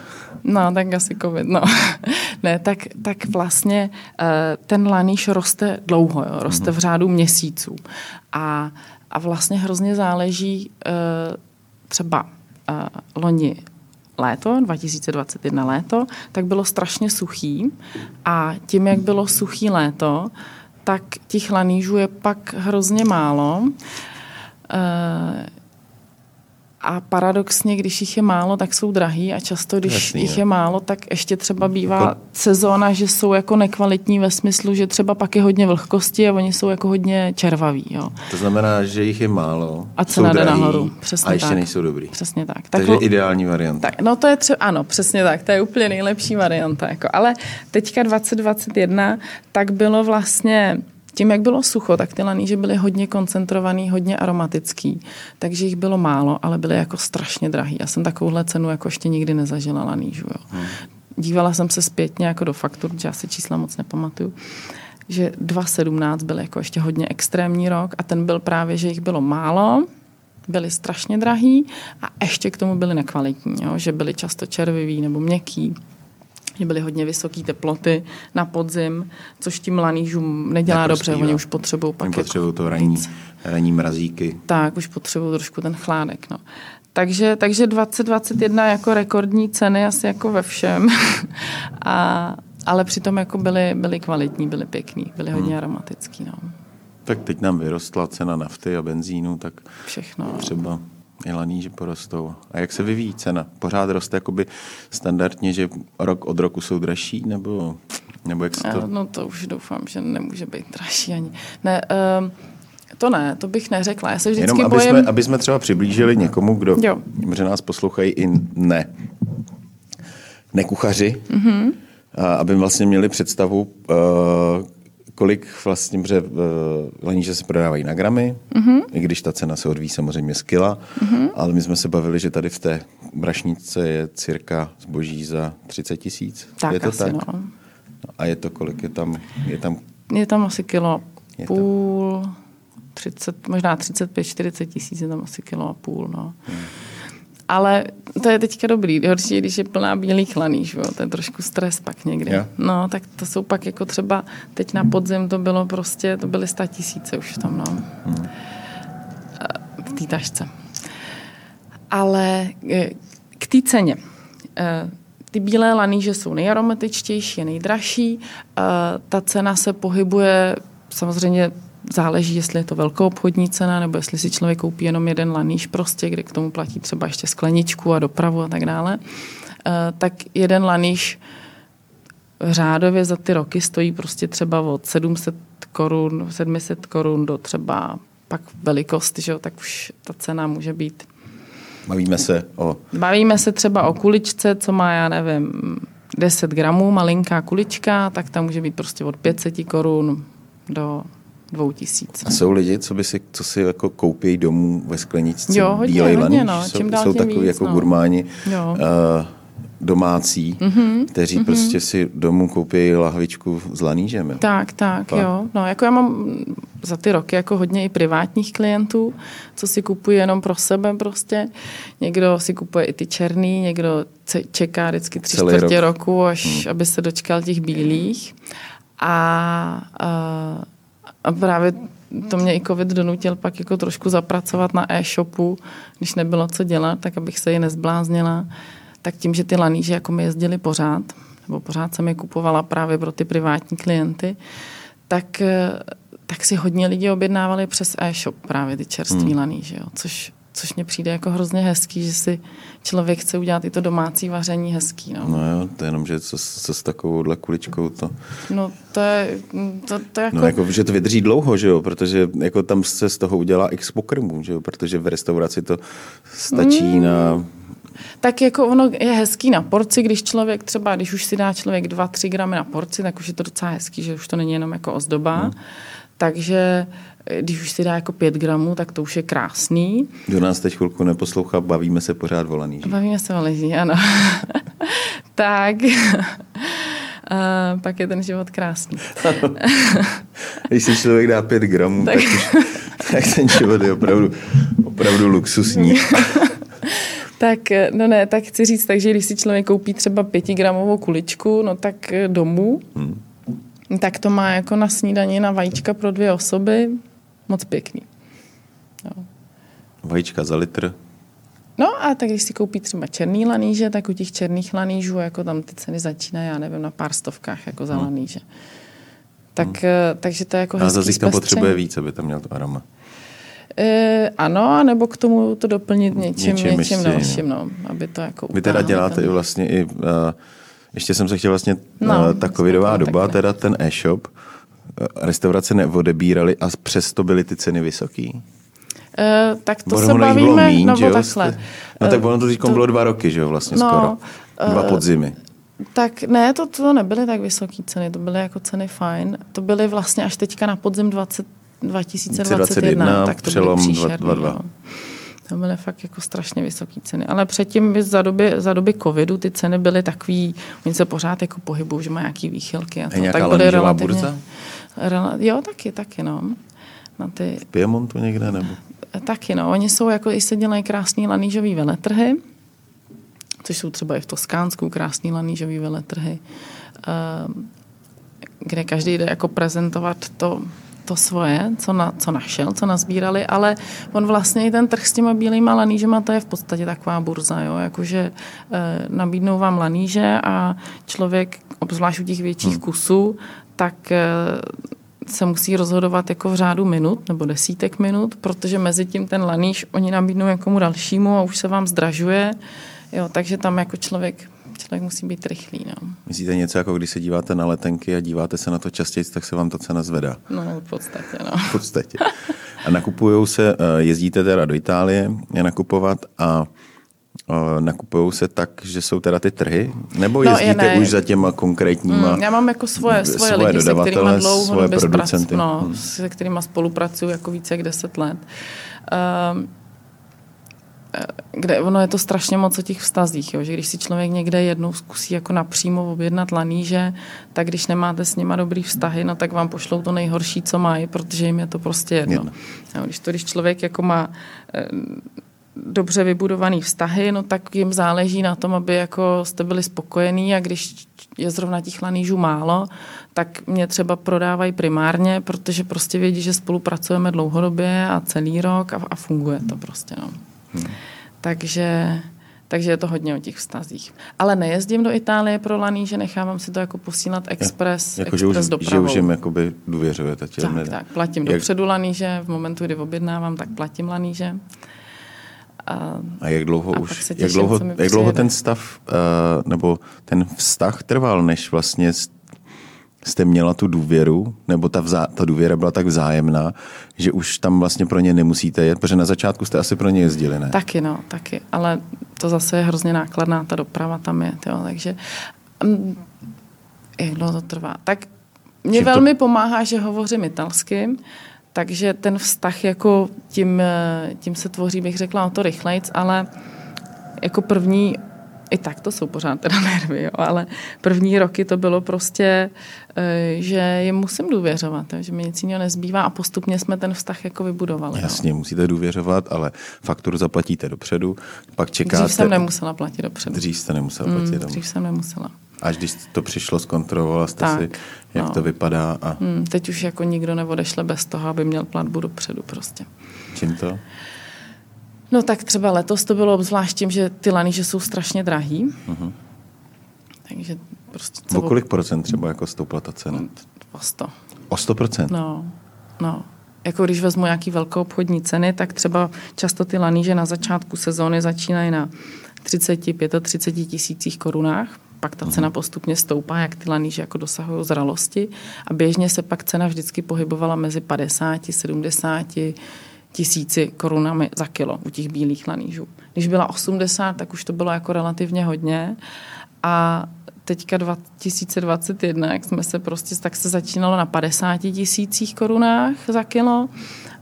No, tak asi covid, no. ne, tak, tak vlastně uh, ten laníž roste dlouho, jo, roste mm-hmm. v řádu měsíců. A, a vlastně hrozně záleží uh, třeba uh, loni léto, 2021 léto, tak bylo strašně suchý a tím, jak bylo suchý léto, tak těch lanížů je pak hrozně málo. Uh, a paradoxně, když jich je málo, tak jsou drahý a často, když Jasný, jich je málo, tak ještě třeba bývá jako... sezóna, že jsou jako nekvalitní ve smyslu, že třeba pak je hodně vlhkosti a oni jsou jako hodně červaví. Jo. To znamená, že jich je málo, A cena jde nahoru. Přesně a ještě tak. nejsou dobrý. Přesně tak. Takže tak, ideální varianta. Tak, no to je třeba, ano, přesně tak, to je úplně nejlepší varianta. Jako. Ale teďka 2021, tak bylo vlastně tím, jak bylo sucho, tak ty laníže byly hodně koncentrovaný, hodně aromatický, takže jich bylo málo, ale byly jako strašně drahý. Já jsem takovouhle cenu jako ještě nikdy nezažila lanížu. Jo. Hmm. Dívala jsem se zpětně jako do faktur, že já si čísla moc nepamatuju že 2017 byl jako ještě hodně extrémní rok a ten byl právě, že jich bylo málo, byly strašně drahý a ještě k tomu byly nekvalitní, jo? že byly často červivý nebo měkký že byly hodně vysoké teploty na podzim, což tím lanížům nedělá dobře, oni už potřebují pak Oni potřebují jako to ranní, ranní mrazíky. Tak, už potřebují trošku ten chládek. No. Takže, takže 2021 jako rekordní ceny asi jako ve všem. A, ale přitom jako byly, byly kvalitní, byly pěkný, byly hodně hmm. aromatický. No. Tak teď nám vyrostla cena nafty a benzínu, tak Všechno. třeba i laníže porostou. A jak se vyvíjí cena? Pořád roste jakoby standardně, že rok od roku jsou dražší, nebo, nebo jak se to... No to už doufám, že nemůže být dražší ani. Ne, um, to ne, to bych neřekla. Já se vždycky Jenom aby, bojím... jsme, aby jsme třeba přiblížili někomu, kdo, jo. že nás poslouchají i ne, nekuchaři, mm-hmm. a aby vlastně měli představu, uh, kolik vlastně, protože uh, laníže se prodávají na gramy, mm-hmm. i když ta cena se odvíjí samozřejmě z kila, mm-hmm. ale my jsme se bavili, že tady v té brašničce je cirka zboží za 30 tisíc. Tak je to asi, tak? No. A je to kolik? Je tam, je tam... Je tam asi kilo je půl, 30, možná 35-40 tisíc, je tam asi kilo a půl. No. Hmm. Ale to je teďka dobrý. Horší, když je plná bílých laní, že jo? to je trošku stres pak někdy. Yeah. No, tak to jsou pak jako třeba, teď na podzim to bylo prostě, to byly sta tisíce už tam, no. Hmm. V té tašce. Ale eh, k té ceně. Eh, ty bílé laníže jsou nejaromatičtější, nejdražší. Eh, ta cena se pohybuje samozřejmě záleží, jestli je to velkou obchodní cena, nebo jestli si člověk koupí jenom jeden laníž prostě, kde k tomu platí třeba ještě skleničku a dopravu a tak dále, eh, tak jeden laníž řádově za ty roky stojí prostě třeba od 700 korun, 700 korun do třeba pak velikost, že jo, tak už ta cena může být. Bavíme se o... Bavíme se třeba o kuličce, co má, já nevím, 10 gramů, malinká kulička, tak tam může být prostě od 500 korun do dvou tisíc. A jsou lidi, co, by si, co si jako koupí domů ve skleničce jo, hodně, bílej hodně, no. Čím jsou, jsou takový víc, jako no. gurmáni jo. Uh, domácí, mm-hmm, kteří mm-hmm. prostě si domů koupí lahvičku s lanížem. Jo. Tak, tak, Pak. jo. No, jako já mám za ty roky jako hodně i privátních klientů, co si kupují jenom pro sebe prostě. Někdo si kupuje i ty černý, někdo čeká vždycky tři Celý čtvrtě rok. roku, až hmm. aby se dočkal těch bílých. A uh, a právě to mě i covid donutil pak jako trošku zapracovat na e-shopu, když nebylo co dělat, tak abych se ji nezbláznila. Tak tím, že ty laníže jako mi jezdili pořád, nebo pořád jsem je kupovala právě pro ty privátní klienty, tak, tak si hodně lidi objednávali přes e-shop právě ty čerství hmm. laníže, jo, což což mě přijde jako hrozně hezký, že si člověk chce udělat i to domácí vaření hezký. No, no jo, to je jenom, že co, co s takovouhle kuličkou to... No to je, to, to jako... No jako, že to vydrží dlouho, že jo, protože jako tam se z toho udělá x pokrmů, že jo, protože v restauraci to stačí mm. na Tak jako ono je hezký na porci, když člověk třeba, když už si dá člověk 2-3 gramy na porci, tak už je to docela hezký, že už to není jenom jako ozdoba. Hmm. Takže eh, když už si dá jako 5 gramů, tak to už je krásný. Kdo nás teď chvilku neposlouchá, bavíme se pořád o laníži. Bavíme se o laníži, ano. tak, a pak je ten život krásný. když si člověk dá 5 gramů, tak, tak, už, tak ten život je opravdu, opravdu luxusní. Tak, eh, no ne, tak chci říct, takže když si člověk koupí třeba pětigramovou kuličku, no tak eh, domů, hmm. Tak to má jako na snídaní na vajíčka pro dvě osoby moc pěkný. No. Vajíčka za litr? No a tak když si koupí třeba černý laníže, tak u těch černých lanížů jako tam ty ceny začínají, já nevím, na pár stovkách jako za hmm. laníže. Tak, hmm. takže to je jako A zase tam potřebuje víc, aby tam měl to aroma. E, ano, nebo k tomu to doplnit něčím, něčím, něčím dalším, no, aby to jako Vy teda děláte ten... i vlastně i, uh, ještě jsem se chtěl vlastně, no, uh, ta covidová doba, takhle. teda ten e-shop, uh, restaurace neodebírali a přesto byly ty ceny vysoký? Uh, tak to ono se bavíme, míň, no takhle. No tak ono to teď to... bylo dva roky, že jo, vlastně no, skoro. Dva podzimy. Tak ne, to, to nebyly tak vysoké ceny, to byly jako ceny fajn. To byly vlastně až teďka na podzim 20, 2021, tak to přelom byly příšerný, 22. No. To byly fakt jako strašně vysoké ceny. Ale předtím za doby, za doby covidu ty ceny byly takový, oni se pořád jako pohybují, že mají nějaký výchylky. A to, tak byly relativně, burza? Rela, jo, taky, taky, no. Na ty, v Piemontu někde nebo? Taky, no. Oni jsou jako, i se dělají krásný lanížový veletrhy, což jsou třeba i v Toskánsku krásný lanížový veletrhy, ehm, kde každý jde jako prezentovat to, to svoje, co, na, co našel, co nazbírali, ale on vlastně i ten trh s těma bílýma lanížema, to je v podstatě taková burza, jo? jakože e, nabídnou vám laníže a člověk, obzvlášť u těch větších hmm. kusů, tak e, se musí rozhodovat jako v řádu minut nebo desítek minut, protože mezi tím ten laníž oni nabídnou někomu dalšímu a už se vám zdražuje, jo, takže tam jako člověk člověk musí být rychlý. No. Myslíte něco jako když se díváte na letenky a díváte se na to častěji, tak se vám ta cena zvedá? No, v podstatě, no. V podstatě. A nakupují se, eh, jezdíte teda do Itálie je nakupovat a eh, nakupují se tak, že jsou teda ty trhy? Nebo no, jezdíte už za těma konkrétníma mm, Já mám jako svoje, svoje, svoje lidi, se kterými dlouho svoje producenty. no, hmm. se kterými spolupracuju jako více jak deset let. Um, kde ono je to strašně moc o těch vztazích, jo, že když si člověk někde jednou zkusí jako napřímo objednat laníže, tak když nemáte s nima dobrý vztahy, no tak vám pošlou to nejhorší, co mají, protože jim je to prostě jedno. jedno. Jo, když to, když člověk jako má e, dobře vybudovaný vztahy, no tak jim záleží na tom, aby jako jste byli spokojení a když je zrovna těch lanížů málo, tak mě třeba prodávají primárně, protože prostě vědí, že spolupracujeme dlouhodobě a celý rok a, a funguje to prostě. No. Hmm. Takže, takže je to hodně o těch vztazích. Ale nejezdím do Itálie pro laní, že nechávám si to jako posílat expres, jako, expres že už, dopravou. Že už jim jakoby důvěřujete. Tak, ne... tak, platím jak... dopředu laníže, v momentu, kdy objednávám, tak platím laníže. A, a jak dlouho a už, těším, jak dlouho, jak dlouho ten stav, uh, nebo ten vztah trval, než vlastně jste měla tu důvěru, nebo ta, vzá, ta důvěra byla tak vzájemná, že už tam vlastně pro ně nemusíte jet, protože na začátku jste asi pro ně jezdili, ne? Taky, no, taky. Ale to zase je hrozně nákladná, ta doprava tam je, jo, takže um, jak dlouho to trvá? Tak mě Čím velmi to... pomáhá, že hovořím italsky, takže ten vztah jako tím, eh, tím se tvoří, bych řekla, o to rychlejc, ale jako první i tak to jsou pořád teda nervy, jo, ale první roky to bylo prostě, eh, že jim musím důvěřovat, že mi nic jiného nezbývá a postupně jsme ten vztah jako vybudovali. Jasně, no. musíte důvěřovat, ale fakturu zaplatíte dopředu, pak čekáte... Dřív jsem nemusela platit dopředu. Dřív jste nemusela platit mm, Dřív jsem nemusela. Až když to přišlo, zkontrolovala jste tak, si, jak no. to vypadá. A... Hmm, teď už jako nikdo neodešle bez toho, aby měl platbu dopředu prostě. Čím to? No tak třeba letos to bylo obzvlášť tím, že ty laníže jsou strašně drahý. Uh-huh. Takže prostě... Co o kolik procent třeba jako stoupla ta cena? O 100. O 100 procent? No, no. Jako když vezmu nějaký velkou obchodní ceny, tak třeba často ty laníže na začátku sezóny začínají na 30, 35 tisících korunách, pak ta cena mhm. postupně stoupá, jak ty laníže jako dosahují zralosti a běžně se pak cena vždycky pohybovala mezi 50, 70 tisíci korunami za kilo u těch bílých lanížů. Když byla 80, tak už to bylo jako relativně hodně. A teďka 2021, jak jsme se prostě, tak se začínalo na 50 tisících korunách za kilo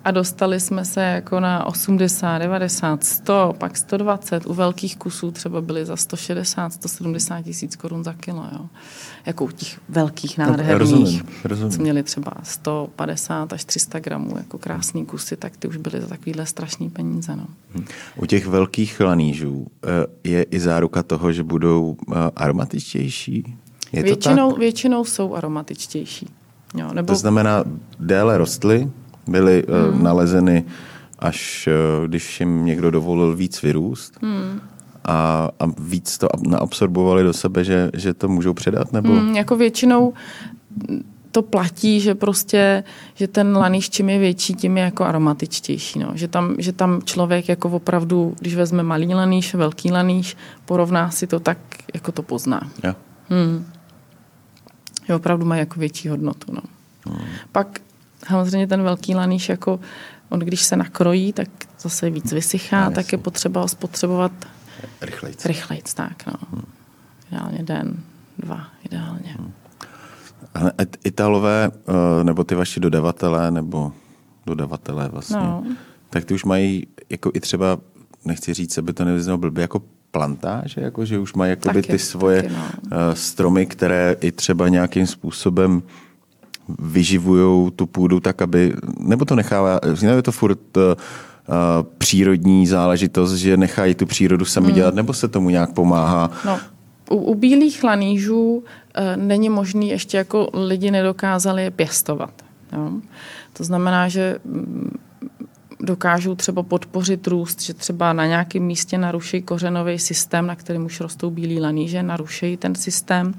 a dostali jsme se jako na 80, 90, 100, pak 120. U velkých kusů třeba byly za 160, 170 tisíc korun za kilo. Jo. Jako u těch velkých nádherných, no, rozumím, rozumím. co měli třeba 150 až 300 gramů, jako krásný kusy, tak ty už byly za takovýhle strašný peníze. No. U těch velkých lanížů eh, je i záruka toho, že budou eh, aromatičtější? Je většinou, to tak? většinou jsou aromatičtější. Jo, nebo... To znamená, déle rostly, byly hmm. nalezeny až když jim někdo dovolil víc vyrůst. Hmm. A, a víc to naabsorbovali do sebe, že, že to můžou předat? Nebo? Hmm, jako většinou to platí, že prostě, že ten lanýš čím je větší, tím je jako aromatičtější. No. Že, tam, že tam člověk jako opravdu, když vezme malý lanýš, velký lanýš, porovná si to tak, jako to pozná. Ja. Hmm. Že opravdu má jako větší hodnotu. No. Hmm. Pak samozřejmě ten velký lanýš, jako on když se nakrojí, tak zase víc vysychá, no, tak je potřeba ho spotřebovat rychlejc. Rychlejc, tak no. Hmm. Ideálně den, dva, ideálně. Hmm. Ale Italové, eh, nebo ty vaši dodavatelé, nebo dodavatelé vlastně, no. tak ty už mají jako i třeba, nechci říct, aby to nevyznalo blbě, jako plantáže, jako že už mají jakoby ty svoje taky, no. Eh, stromy, které i třeba nějakým způsobem vyživují tu půdu tak, aby, nebo to nechává, nebo je to furt uh, přírodní záležitost, že nechají tu přírodu sami hmm. dělat, nebo se tomu nějak pomáhá? No, u, u bílých lanížů uh, není možný, ještě jako lidi nedokázali je pěstovat. Jo? To znamená, že mm, dokážou třeba podpořit růst, že třeba na nějakém místě naruší kořenový systém, na kterém už rostou bílí laníže, naruší ten systém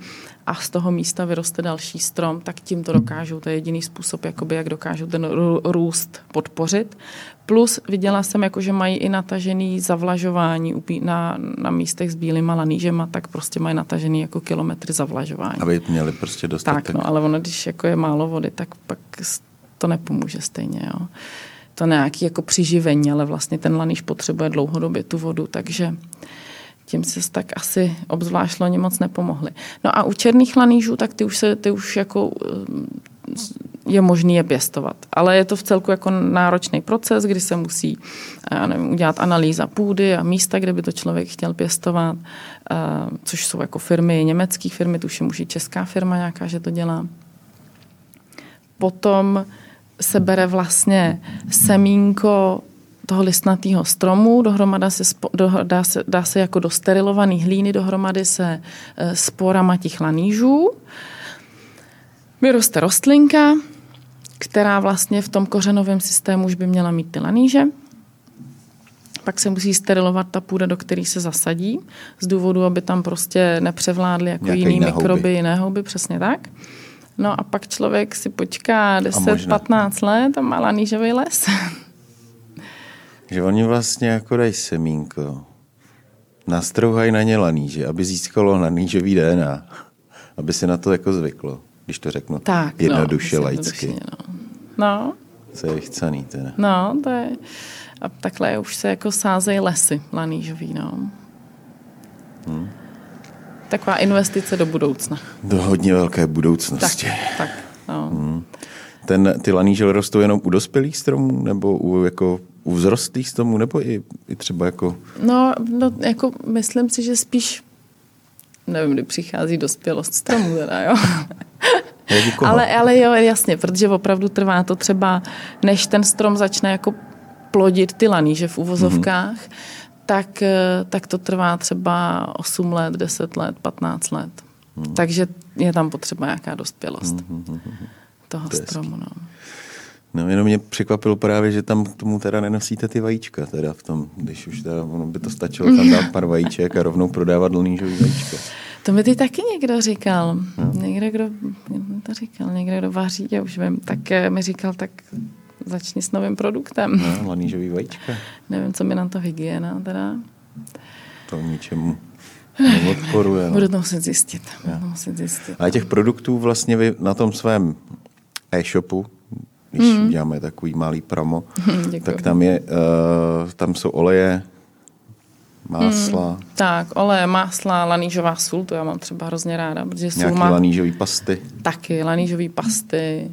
a z toho místa vyroste další strom, tak tím to dokážou. To je jediný způsob, jakoby, jak dokážou ten růst podpořit. Plus viděla jsem, jako, že mají i natažený zavlažování na, na místech s bílýma lanížema, tak prostě mají natažený jako kilometry zavlažování. Aby měli prostě dostatek. Tak, no, ale ono, když jako je málo vody, tak pak to nepomůže stejně. Jo. To nějaký jako přiživení, ale vlastně ten laníž potřebuje dlouhodobě tu vodu, takže tím se tak asi obzvlášť loni moc nepomohli. No a u černých lanížů, tak ty už, se, ty už jako eh, je možný je pěstovat. Ale je to v celku jako náročný proces, kdy se musí eh, nevím, udělat analýza půdy a místa, kde by to člověk chtěl pěstovat, eh, což jsou jako firmy, německé firmy, tuším už i česká firma nějaká, že to dělá. Potom se bere vlastně semínko toho listnatého stromu, dohromady se, do, dá, se, dá se jako do sterilované hlíny dohromady se e, sporama těch lanížů. Vyroste rostlinka, která vlastně v tom kořenovém systému už by měla mít ty laníže. Pak se musí sterilovat ta půda, do které se zasadí, z důvodu, aby tam prostě nepřevládly jako Nějaké jiný jiné mikroby, houby. jiné houby, přesně tak. No a pak člověk si počká 10-15 let a má lanížový les. Že oni vlastně jako dají semínko, nastrouhají na ně laníže, aby získalo lanížový DNA, aby se na to jako zvyklo, když to řeknu tak, jednoduše no, laicky. No. no. Co je chcený teda. No, to je... A takhle už se jako sázejí lesy lanížový, no. Hmm. Taková investice do budoucna. Do hodně velké budoucnosti. Tak, tak no. Hmm. Ten, ty laníže rostou jenom u dospělých stromů nebo u, jako, u vzrostlých stromů nebo i, i třeba jako... No, no, jako myslím si, že spíš nevím, kdy přichází dospělost stromů, teda, jo. ale, ale jo, jasně, protože opravdu trvá to třeba, než ten strom začne jako plodit ty laníže v uvozovkách, mm-hmm. tak, eh, tak to trvá třeba 8 let, 10 let, 15 let. Mm. Takže je tam potřeba nějaká dospělost. Mm-hmm toho to stromu. No. No, jenom mě překvapilo právě, že tam k tomu teda nenosíte ty vajíčka, teda v tom, když už teda, ono by to stačilo tam dát pár vajíček a rovnou prodávat lnížový vajíčka. To mi ty taky někdo říkal. No. Někdo, kdo to říkal, někdo, kdo vaří, já už vím, tak eh, mi říkal, tak začni s novým produktem. No, lanížový vajíčka. Nevím, co mi na to hygiena teda. To ničemu odporuje. No. Budu to muset zjistit. Budu muset zjistit. A těch produktů vlastně vy na tom svém e-shopu když mm. děláme takový malý promo, tak tam, je, uh, tam jsou oleje, másla. Hmm, tak, oleje, másla, lanížová sůl, to já mám třeba hrozně ráda, protože sůl Nějaký má... lanížový pasty. Taky, lanížový pasty.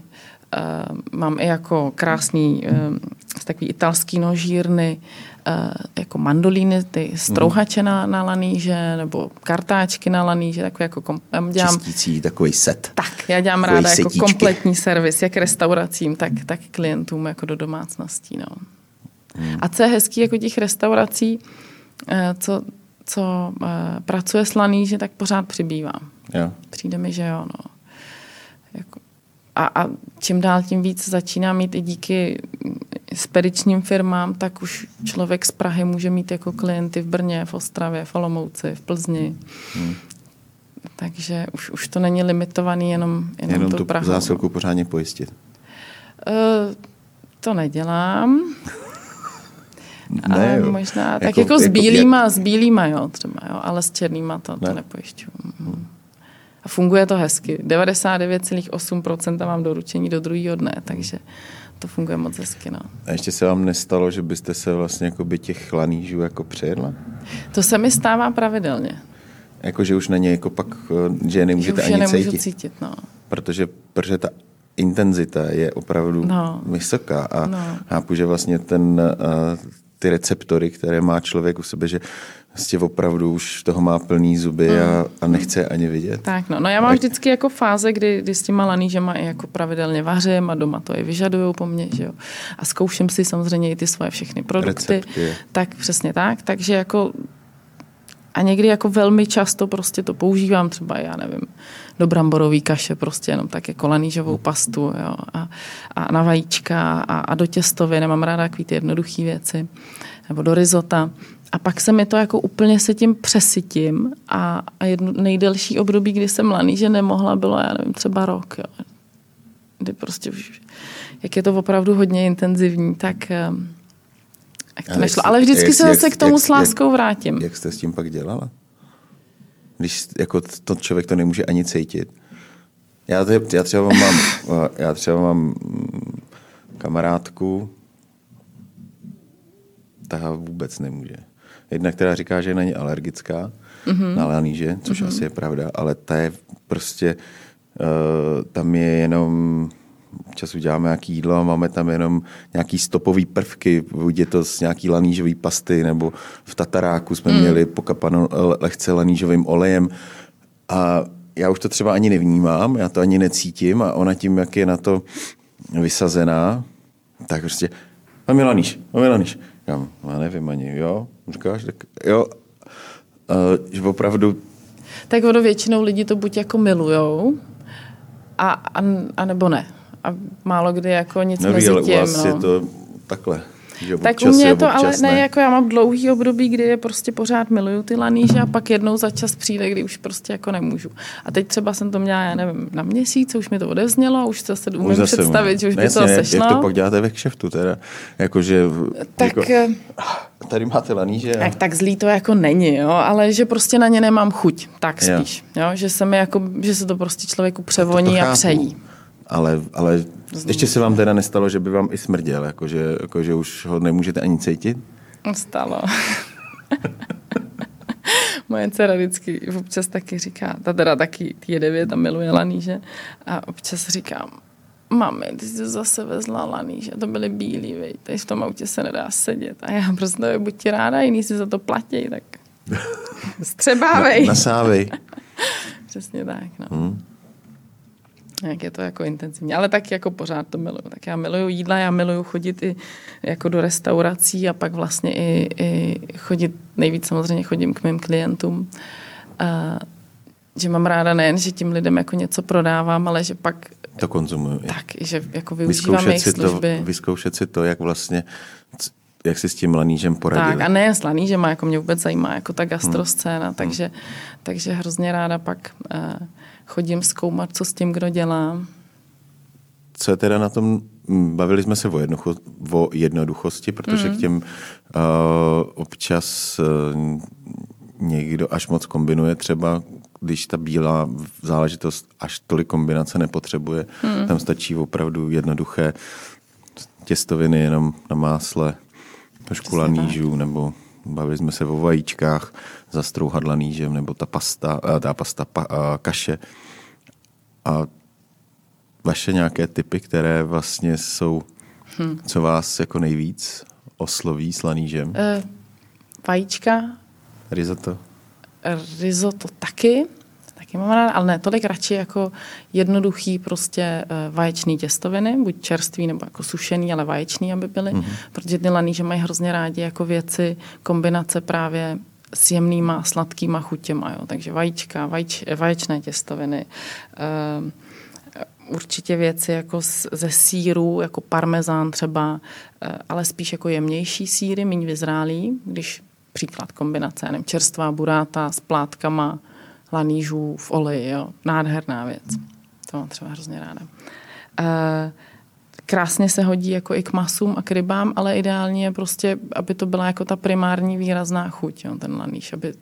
Uh, mám i jako krásný uh, takový italský nožírny, uh, jako mandolíny, ty strouhače hmm. na, na laníže, nebo kartáčky na laníže, takový jako kom, dělám, Čistící takový set. Tak, já dělám ráda setíčky. jako kompletní servis, jak restauracím, tak, tak klientům jako do domácností. No. Hmm. A co je hezký jako těch restaurací, Eh, co, co uh, pracuje s laníže, tak pořád přibývá. Jo. Přijde mi, že jo. No. Jako, a, a čím dál tím víc začíná mít i díky spedičním firmám, tak už člověk z Prahy může mít jako klienty v Brně, v Ostravě, v Olomouci, v Plzni. Hmm. Takže už, už to není limitovaný jenom, jenom, jenom tu Prahu. zásilku pořádně pojistit. Uh, to nedělám. Ne, jo. možná, tak jako, jako s bílýma, jako, s bílýma, jo, třeba, jo, ale s černýma to, ne. to nepojišťuju. Hmm. A funguje to hezky. 99,8% mám doručení do druhého dne, takže to funguje moc hezky. No. A ještě se vám nestalo, že byste se vlastně jako by těch lanížů jako přejedla? To se mi stává pravidelně. Jako, že už na ně jako pak, že je nemůžete že už ani cítit. cítit no. Protože, protože ta intenzita je opravdu no. vysoká a no. chápu, že vlastně ten, uh, ty receptory, které má člověk u sebe, že vlastně opravdu už toho má plný zuby a, a nechce ani vidět. Tak no, no já mám tak. vždycky jako fáze, kdy, kdy s těma lanížema i jako pravidelně vařím a doma to je vyžadují po mně, že jo. A zkouším si samozřejmě i ty svoje všechny produkty. Recepty. Tak přesně tak, takže jako a někdy jako velmi často prostě to používám, třeba já nevím, do bramborový kaše, prostě jenom tak jako lanížovou pastu jo, a, a na vajíčka a, a do těstově, nemám ráda takový ty jednoduché věci, nebo do risota. A pak se mi to jako úplně se tím přesytím a, a jedno nejdelší období, kdy jsem laníže nemohla, bylo, já nevím, třeba rok, jo. Kdy prostě už, jak je to opravdu hodně intenzivní, tak jak to nešlo. Ale vždycky jak, se zase jak, k tomu jak, s láskou jak, vrátím. Jak jste s tím pak dělala? Když jako to člověk to nemůže ani cítit. Já, já třeba mám, já třeba mám mm, kamarádku, ta vůbec nemůže. Jedna, která říká, že je na ně alergická, mm-hmm. na laníže, což mm-hmm. asi je pravda, ale ta je prostě, uh, tam je jenom občas uděláme nějaký jídlo a máme tam jenom nějaký stopový prvky, buď je to z nějaký lanížový pasty, nebo v Tataráku jsme mm. měli pokapanou lehce lanížovým olejem a já už to třeba ani nevnímám, já to ani necítím a ona tím, jak je na to vysazená, tak prostě a mi laníš, a mi laníš. Já, já nevím ani, jo, říkáš, tak jo, uh, že opravdu tak ono většinou lidi to buď jako milujou, a, a, a nebo ne a málo kdy jako nic Neví, mezi ale tím. u vás no. je to takhle. Že tak u mě je to, ale ne. ne, jako já mám dlouhý období, kdy je prostě pořád miluju ty laníže a pak jednou za čas přijde, kdy už prostě jako nemůžu. A teď třeba jsem to měla, já nevím, na měsíc, už mi to odeznělo a už se umím zase představit, že už by to sešlo. Jak to pak děláte ve kšeftu teda? Jakože, tak, jako, eh, tady máte laníže. A... Tak, tak zlý to jako není, jo, ale že prostě na ně nemám chuť, tak spíš. Jo. Jo, že se mi jako, že se to prostě člověku převoní a přejí ale, ale ještě se vám teda nestalo, že by vám i smrděl, jakože, jakože už ho nemůžete ani cítit? Stalo. Moje dcera vždycky občas taky říká, ta teda taky je devět a miluje laníže a občas říká, mami, ty jsi zase vezla laníže, to byly bílý, vej, tady v tom autě se nedá sedět. A já prostě, buď ti ráda, jiný si za to platí, tak střebávej. Na, nasávej. Přesně tak, no. Hmm. Jak je to jako intenzivní, ale tak jako pořád to miluju. Tak já miluju jídla, já miluju chodit i jako do restaurací a pak vlastně i, i chodit, nejvíc samozřejmě chodím k mým klientům. A, že mám ráda nejen, že tím lidem jako něco prodávám, ale že pak to konzumuju. Tak, že jako využívám jejich služby. To, vyzkoušet si to, jak vlastně jak si s tím lanížem poradili. Tak a ne s lanížem, jako mě vůbec zajímá jako ta gastroscéna, hmm. takže, takže hrozně ráda pak uh, chodím zkoumat, co s tím kdo dělá. Co je teda na tom, bavili jsme se o, jednocho, o jednoduchosti, protože mm. k těm uh, občas uh, někdo až moc kombinuje třeba když ta bílá záležitost až tolik kombinace nepotřebuje. Hmm. Tam stačí opravdu jednoduché těstoviny jenom na másle, trošku lanížů, nebo bavili jsme se o vajíčkách, zastrouhat lanížem, nebo ta pasta, eh, ta pasta pa, a kaše. A vaše nějaké typy, které vlastně jsou, hmm. co vás jako nejvíc osloví s lanížem? Uh, vajíčka. Risotto. Risotto taky taky mám ráda, ale ne tolik radši jako jednoduchý prostě eh, vaječný těstoviny, buď čerstvý nebo jako sušený, ale vaječný, aby byly, mm-hmm. protože ty laníže mají hrozně rádi jako věci, kombinace právě s jemnýma, sladkýma chutěma, jo. takže vajíčka, vajč, vaječné těstoviny, uh, určitě věci jako z, ze síru, jako parmezán třeba, uh, ale spíš jako jemnější síry, méně vyzrálý, když příklad kombinace, nevím, čerstvá buráta s plátkama, lanížů v oleji. Jo. Nádherná věc. To mám třeba hrozně ráda. Uh, krásně se hodí jako i k masům a k rybám, ale ideálně je prostě, aby to byla jako ta primární výrazná chuť, jo, ten laníž, aby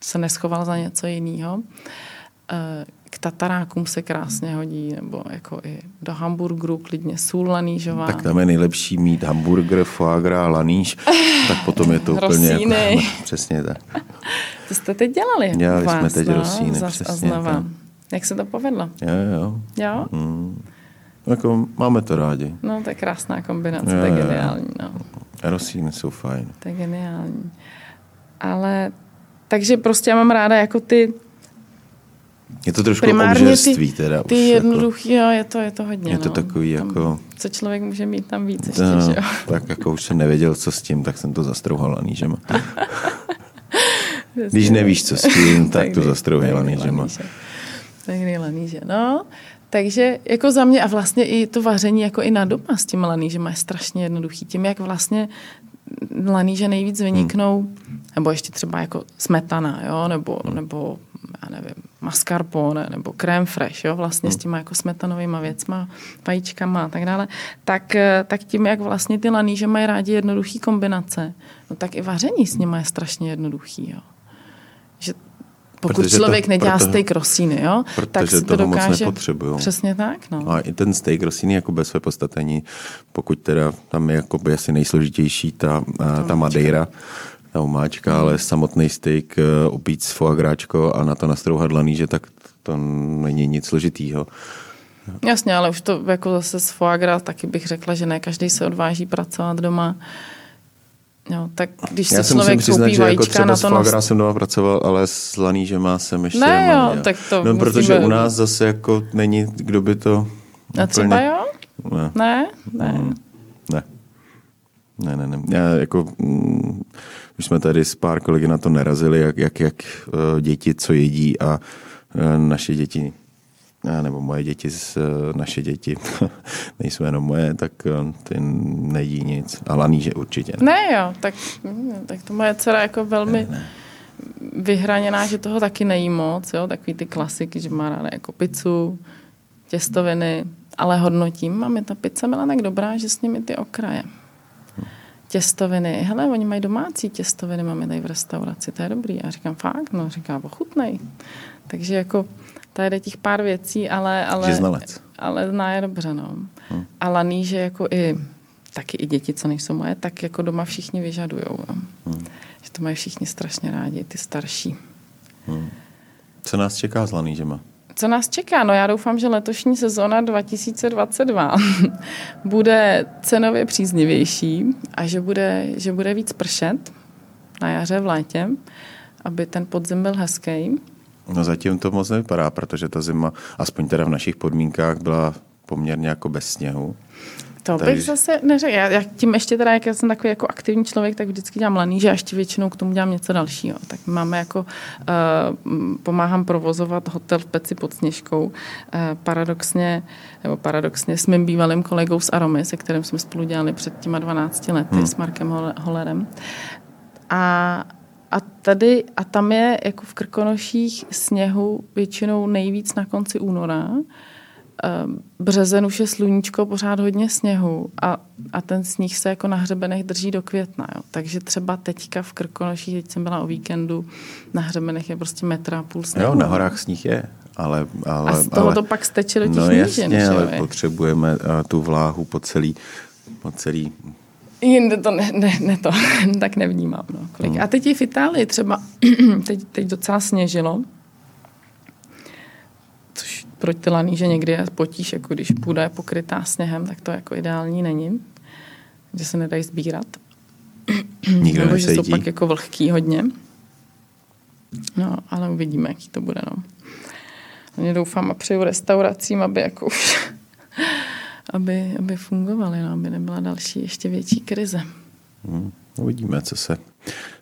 se neschoval za něco jiného. Uh, k tatarákům se krásně hodí, nebo jako i do hamburgeru klidně sůl lanížová. Tak tam je nejlepší mít hamburger, foie gras, laníž, tak potom je to úplně jako, přesně tak. To jste teď dělali? Dělali vás, jsme teď no, rosíny, přesně. A znova. Tak. Jak se to povedlo? Jo, jo. Jo? Mm. Jako máme to rádi. No, to je krásná kombinace, jo, to je geniální. No. Rosíny jsou fajn. To je geniální. Ale, takže prostě já mám ráda jako ty je to trošku obžerství ty, teda. Ty jednoduchý, jako, jo, je to, je to hodně. Je to no. takový tam, jako... Co člověk může mít tam víc ještě, no, že jo? Tak jako už jsem nevěděl, co s tím, tak jsem to zastrouhal lanížema. Když nevíš, co s tím, tak, tak to zastrouhej lanížema. Tak laníže, no. Takže jako za mě a vlastně i to vaření jako i na doma s těma lanížema je strašně jednoduchý. Tím, jak vlastně laníže nejvíc vyniknou, hmm. nebo ještě třeba jako smetana, jo, nebo, hmm. nebo já nevím, mascarpone nebo crème fresh, jo, vlastně hmm. s těma jako smetanovými věcma, vajíčkama a tak dále, tak, eh, tak tím, jak vlastně ty laníže mají rádi jednoduchý kombinace, no tak i vaření s nimi je strašně jednoduchý, jo. Že pokud protože člověk to, nedělá proto, steak rosíny, jo, tak si to dokáže... Moc Přesně tak, no. A i ten steak rosíny jako bez své podstatení, pokud teda tam je jako asi nejsložitější ta, ta madeira, ta omáčka, ale samotný steak eh, opít s foagráčko a na to nastrouhat laníže, tak to není nic složitýho. Jasně, ale už to jako zase s foie gras taky bych řekla, že ne každý se odváží pracovat doma. Jo, tak když Já se člověk přiznat, koupí že jako třeba na to... s foie jsem doma pracoval, ale s lanížema jsem ještě ne, jo, tak to No, protože u nás zase jako není, kdo by to... A třeba jo? Ne. Ne? Ne. Mm, ne. Ne, ne, ne. Já jako... Mm, už jsme tady s pár kolegy na to nerazili, jak, jak, jak uh, děti co jedí a uh, naše děti nebo moje děti, naše děti, nejsou jenom moje, tak eh, ty nejí nic. A laníže určitě ne. Ne jo, tak, hm, tak to moje dcera jako velmi ne, ne. vyhraněná, že toho taky nejí moc, jo, takový ty klasiky, že má ráda jako pizzu, těstoviny, ale hodnotím, máme ta pizza byla tak dobrá, že s nimi ty okraje těstoviny. Hele, oni mají domácí těstoviny, máme tady v restauraci, to je dobrý. A říkám, fakt? No, říká, ochutnej. Takže jako tady těch pár věcí, ale... ale znalec. Ale zná je dobře, no. Hmm. A laný, že jako i taky i děti, co nejsou moje, tak jako doma všichni vyžadujou. No. Hmm. Že to mají všichni strašně rádi, ty starší. Hmm. Co nás čeká s lanížema? Co nás čeká? No já doufám, že letošní sezóna 2022 bude cenově příznivější a že bude, že bude víc pršet na jaře, v létě, aby ten podzim byl hezký. No zatím to moc nevypadá, protože ta zima, aspoň teda v našich podmínkách, byla poměrně jako bez sněhu. To Takže... bych zase neřekl. Já, já tím ještě teda, jak já jsem takový jako aktivní člověk, tak vždycky dělám laníže a ještě většinou k tomu dělám něco dalšího. Tak máme jako, uh, pomáhám provozovat hotel v Peci pod Sněžkou. Uh, paradoxně, nebo paradoxně s mým bývalým kolegou z Aromy, se kterým jsme spolu dělali před těma 12 lety, hmm. s Markem Hollerem. A a tady, a tam je jako v Krkonoších sněhu většinou nejvíc na konci února. Ehm, březen už je sluníčko, pořád hodně sněhu a a ten sníh se jako na hřebenech drží do května. Jo. Takže třeba teďka v Krkonoších, teď jsem byla o víkendu, na hřebenech je prostě metra a půl sněhu. Jo, na horách sníh je. Ale, ale, a z toho ale, to pak steče do těch no nížin. jasně, ale je? potřebujeme uh, tu vláhu po celý, po celý Jinde to ne, ne, ne to, tak nevnímám. No, kolik. Hmm. A teď i v Itálii třeba, teď, teď docela sněžilo, což pro ty laníže někdy je potíž, jako když půda je pokrytá sněhem, tak to jako ideální není, že se nedají sbírat. Nikdo Nebo že jsou pak jako vlhký hodně. No, ale uvidíme, jaký to bude. No. Mě doufám a přeju restauracím, aby jako už aby, aby fungovaly, no, aby nebyla další ještě větší krize. Hmm, uvidíme, co se,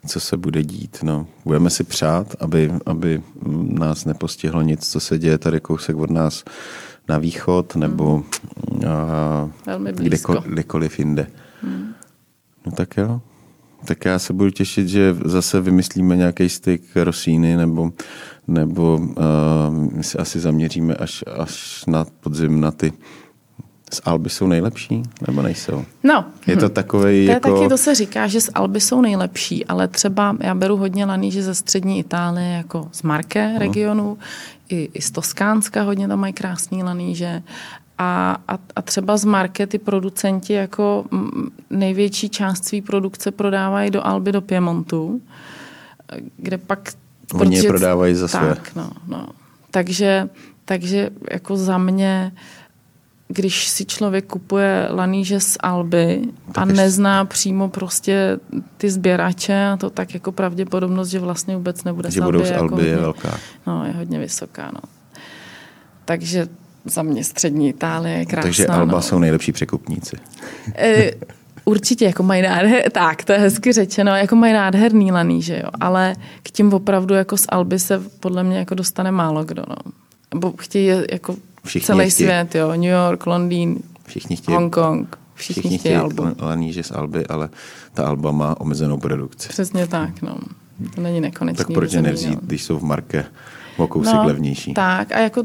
co se bude dít. No, budeme si přát, aby, aby nás nepostihlo nic, co se děje tady kousek od nás na východ nebo hmm. a, Velmi. Kdeko, kdekoliv jinde. Hmm. No tak jo. Tak já se budu těšit, že zase vymyslíme nějaký styk rosíny nebo, nebo uh, my se asi zaměříme až, až na podzim na ty z Alby jsou nejlepší, nebo nejsou? No. Je to takový to jako... taky, to se říká, že z Alby jsou nejlepší, ale třeba já beru hodně laníže ze střední Itálie, jako z Marke regionu, i, i z Toskánska hodně tam mají krásný laníže. A, a, a třeba z Marke ty producenti jako největší část své produkce prodávají do Alby, do Piemontu, kde pak... Oni je prodávají za své. Tak, no, no. Takže, takže jako za mě když si člověk kupuje laníže z Alby a nezná přímo prostě ty sběrače a to tak jako pravděpodobnost, že vlastně vůbec nebude že z Alby, budou z Alby jako je hodně, velká. No, je hodně vysoká, no. Takže za mě střední Itálie je krásná. Takže Alba no. jsou nejlepší překupníci. E, určitě, jako mají nádher, tak, to je hezky řečeno, jako mají nádherný laníže, jo, ale k tím opravdu jako z Alby se podle mě jako dostane málo kdo, no. Nebo chtějí jako Všichni celý chtějí. svět, jo, New York, Londýn, všichni chtějí, Hongkong, všichni, všichni chtějí, chtějí albu. laníže z Alby, ale ta Alba má omezenou produkci. Přesně tak, no. To není nekonečný. Tak proč nevzít, no. když jsou v Marke o kousek no, levnější? Tak a jako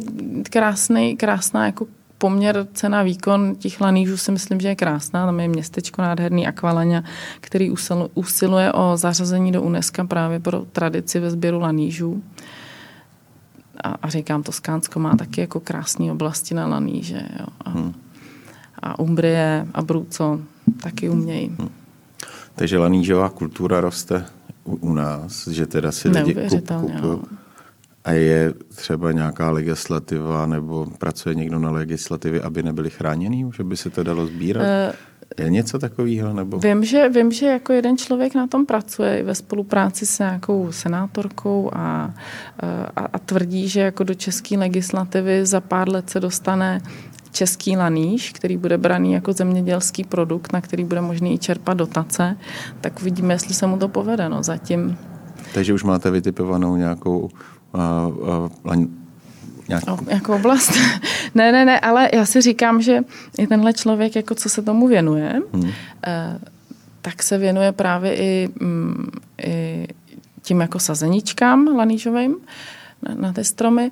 krásný, krásná jako poměr cena výkon těch lanížů si myslím, že je krásná. Tam je městečko nádherný Aqualaňa, který usiluje o zařazení do UNESCO právě pro tradici ve sběru lanížů a, a říkám, to Skánsko má taky jako krásné oblasti na laníže. Jo. A, hmm. a Umbrie a Bruco taky umějí. Hmm. Takže lanížová kultura roste u, u nás, že teda si lidi kup, kupují. A je třeba nějaká legislativa nebo pracuje někdo na legislativě, aby nebyli chráněni, že by se to dalo sbírat? Uh, je něco takového? Nebo? Vím, že, vím, že jako jeden člověk na tom pracuje ve spolupráci s nějakou senátorkou a, a, a tvrdí, že jako do české legislativy za pár let se dostane český laníž, který bude braný jako zemědělský produkt, na který bude možný i čerpat dotace, tak uvidíme, jestli se mu to povede. No, zatím. Takže už máte vytipovanou nějakou uh, uh, Nějak... O, jako oblast? ne, ne, ne, ale já si říkám, že i tenhle člověk, jako co se tomu věnuje, hmm. eh, tak se věnuje právě i, mm, i tím jako sazeničkám lanížovým na, na ty stromy,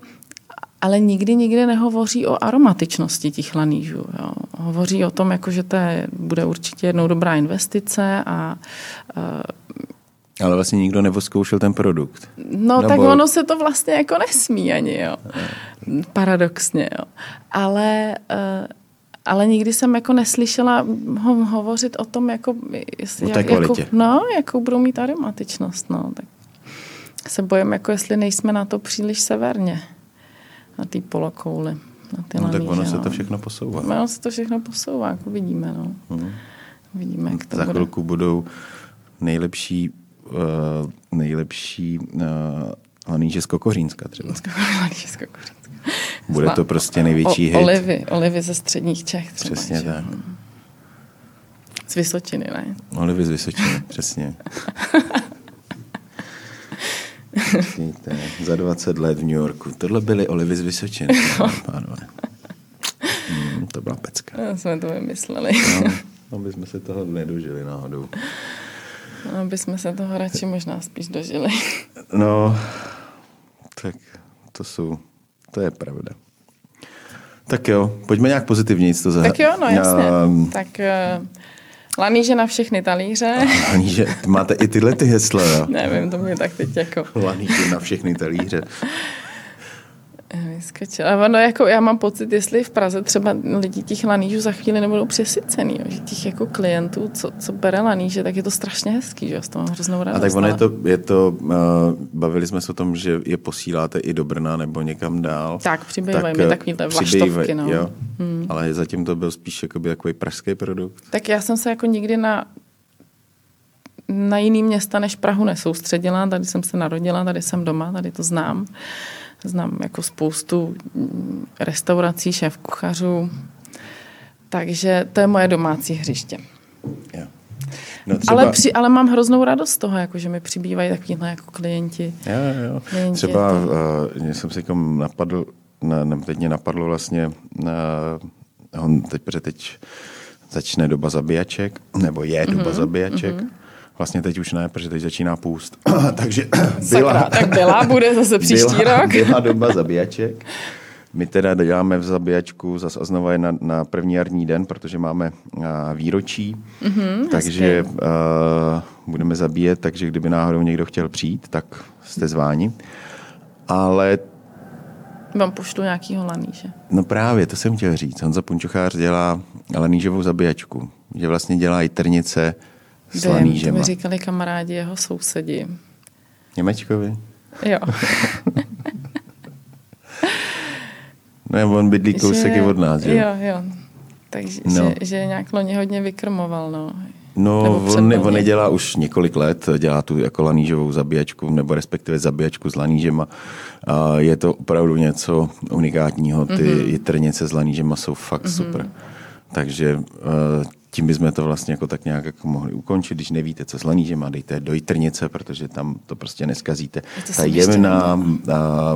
ale nikdy, nikdy nehovoří o aromatičnosti těch lanížů. Jo. Hovoří o tom, jako, že to je, bude určitě jednou dobrá investice a eh, ale vlastně nikdo nevoskoušel ten produkt. No Nebo... tak ono se to vlastně jako nesmí ani, jo. Paradoxně, jo. Ale, uh, ale nikdy jsem jako neslyšela ho hovořit o tom, jako, jestli, o té jako, no, jakou budou mít aromatičnost, no. Tak se bojím, jako jestli nejsme na to příliš severně, na té polokouli. Na ty no, laníže, tak ono no. se to všechno posouvá. No, ono se to všechno posouvá, jako vidíme, no. Hmm. Vidíme, jak to Za bude. chvilku budou nejlepší nejlepší uh, laníže z Kokořínska třeba. Laníže z Kokořínska. Bude to prostě největší o, hit. Olivy, olivy ze středních Čech třeba. Přesně že? tak. Z Vysočiny, ne? Olivy z Vysočiny, přesně. Víte, za 20 let v New Yorku. Tohle byly olivy z Vysočiny, pánové. Hmm, to byla pecka. No, jsme to vymysleli. no, aby jsme se toho nedožili náhodou. No, aby jsme se toho radši možná spíš dožili. No, tak to jsou, to je pravda. Tak jo, pojďme nějak pozitivně to zahrát. Tak jo, no jasně. Um, tak uh, Laníže na všechny talíře. Laníže, máte i tyhle ty hesla, jo? Nevím, to mě tak teď jako... Laníže na všechny talíře. Vyskočila. Ale ono, jako, já mám pocit, jestli v Praze třeba lidi těch lanížů za chvíli nebudou přesycený, jo, že těch jako klientů, co, co bere laníže, tak je to strašně hezký, že jo, s toho hroznou radost. A tak ono je to, je to uh, bavili jsme se o tom, že je posíláte i do Brna nebo někam dál. Tak, přibývají mi takovýhle vlaštovky, no. Jo, hmm. ale zatím to byl spíš jakoby takový pražský produkt. Tak já jsem se jako nikdy na na jiný města než Prahu nesoustředila. Tady jsem se narodila, tady jsem doma, tady to znám. Znám jako spoustu restaurací, šéf kuchařů. Takže to je moje domácí hřiště. Jo. No třeba... ale, při, ale mám hroznou radost z toho, jako, že mi přibývají takovýhle jako klienti. Jo, jo. Klienti třeba to... uh, jsem si jako napadl, ne, teď mě napadlo vlastně, uh, on teď, teď začne doba zabíjaček, nebo je doba mm-hmm, zabíjaček. Mm-hmm. Vlastně teď už ne, protože teď začíná půst. Takže byla, Sakra, tak byla, bude zase příští byla, rok. Byla doba zabíjaček. My teda děláme v zabíjačku zase a znova je na, na první jarní den, protože máme uh, výročí, mm-hmm, takže uh, budeme zabíjet, takže kdyby náhodou někdo chtěl přijít, tak jste zváni. Ale vám pošlu nějakýho laníže. No právě, to jsem chtěl říct. Honza Punčochář dělá lanížovou zabíjačku. Že vlastně dělá i trnice, s Vím, to mi říkali kamarádi jeho sousedi. Němečkovi? Jo. no, on bydlí kousek od nás, jo? Jo, jo. Takže no. že, že nějak loni hodně vykrmoval, no. No, on, ne, on nedělá už několik let, dělá tu jako lanížovou zabíjačku, nebo respektive zabíjačku s lanížema. A je to opravdu něco unikátního. Ty mm-hmm. jitrnice s lanížema jsou fakt mm-hmm. super. Takže uh, tím bychom to vlastně jako tak nějak jako mohli ukončit. Když nevíte, co s lanížema, dejte do jitrnice, protože tam to prostě neskazíte. Ta jemná,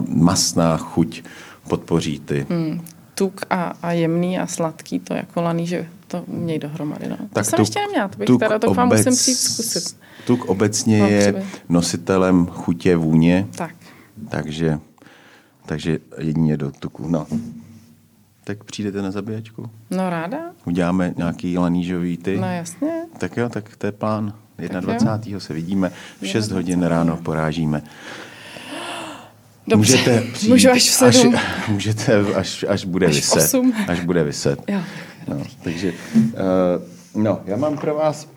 masná chuť podpoří ty. Hmm. Tuk a, a jemný a sladký, to jako laníže, to umějí dohromady. No. Tak to jsem ještě neměla, to bych tuk teda, to obec, vám musím přijít zkusit. Tuk obecně je nositelem chutě vůně. Tak. Takže, takže jedině do tuku. No tak přijdete na zabíjačku? No ráda. Uděláme nějaký lanížový ty? No jasně. Tak jo, tak to je plán. 21. se vidíme, v 6 hodin ráno porážíme. Dobře, můžete přijít, můžu až v 7. Až, můžete, až, až bude až vyset. 8. Až bude vyset. Jo. No, takže, uh, no, já mám pro vás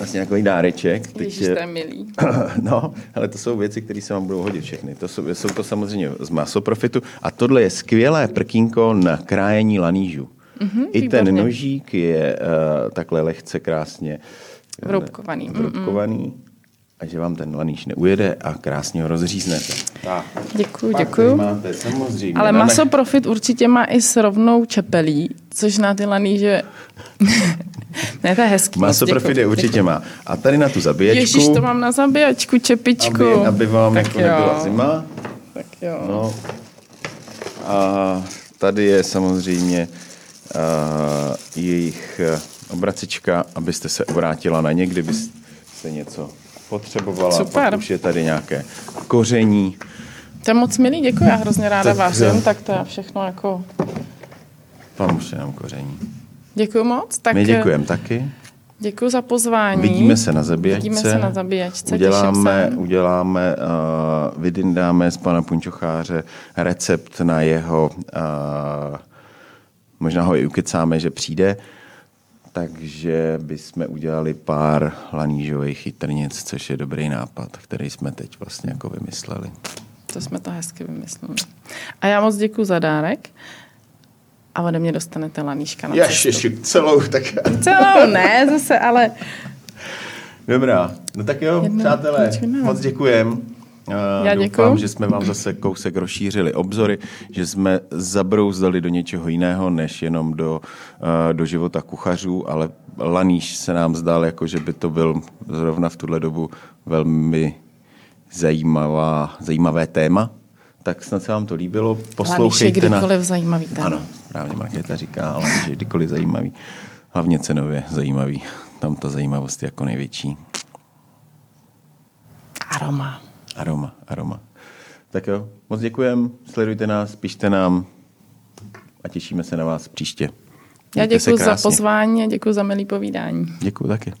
vlastně nějaký dáreček. Teď Ježiš, to je milý. No, ale to jsou věci, které se vám budou hodit všechny. To jsou, jsou to samozřejmě z masoprofitu. A tohle je skvělé prkínko na krájení lanížu. Mm-hmm, I výborně. ten nožík je uh, takhle lehce krásně vroubkovaný. vroubkovaný. A že vám ten laníž neujede a krásně ho rozříznete. Tak. Děkuju, děkuju. Máte, samozřejmě. Ale maso profit určitě má i s rovnou čepelí, což na ty laníže ne, to je hezký. Maso profit je určitě má. A tady na tu zabíjačku. Ježíš, to mám na zabíjačku, čepičku. Aby, aby vám tak jako jo. nebyla zima. Tak jo. No. A tady je samozřejmě uh, jejich obracička, abyste se obrátila na ně, kdybyste něco potřebovala. Super. Pak už je tady nějaké koření. To je moc milý, děkuji, já hrozně ráda vás tak to je všechno jako... Tam už je nám koření. Děkuji moc. Tak My děkujeme taky. Děkuji za pozvání. Vidíme se na zabíjačce. Vidíme se na zabíjačce, uděláme, uděláme uh, vydindáme z pana Punčocháře recept na jeho, uh, možná ho i ukecáme, že přijde, takže bychom udělali pár lanížových chytrnic, což je dobrý nápad, který jsme teď vlastně jako vymysleli. To jsme to hezky vymysleli. A já moc děkuji za dárek a ode mě dostanete laníška na Jež, ještě celou, tak... Celou ne, zase, ale... Dobrá, no tak jo, Jedno, přátelé, moc děkujem. Já Doufám, že jsme vám zase kousek rozšířili obzory, že jsme zabrouzdali do něčeho jiného, než jenom do, do života kuchařů, ale laníš se nám zdál, jako že by to byl zrovna v tuhle dobu velmi zajímavá, zajímavé téma. Tak snad se vám to líbilo. Poslouchejte Hlavně, kdykoliv na... zajímavý téma. Ano, správně Markéta říká, ale že kdykoliv zajímavý. Hlavně cenově zajímavý. Tam ta zajímavost je jako největší. Aroma. Aroma, aroma. Tak jo, moc děkujem, sledujte nás, pište nám a těšíme se na vás příště. Já děkuji za pozvání a děkuji za milý povídání. Děkuji taky.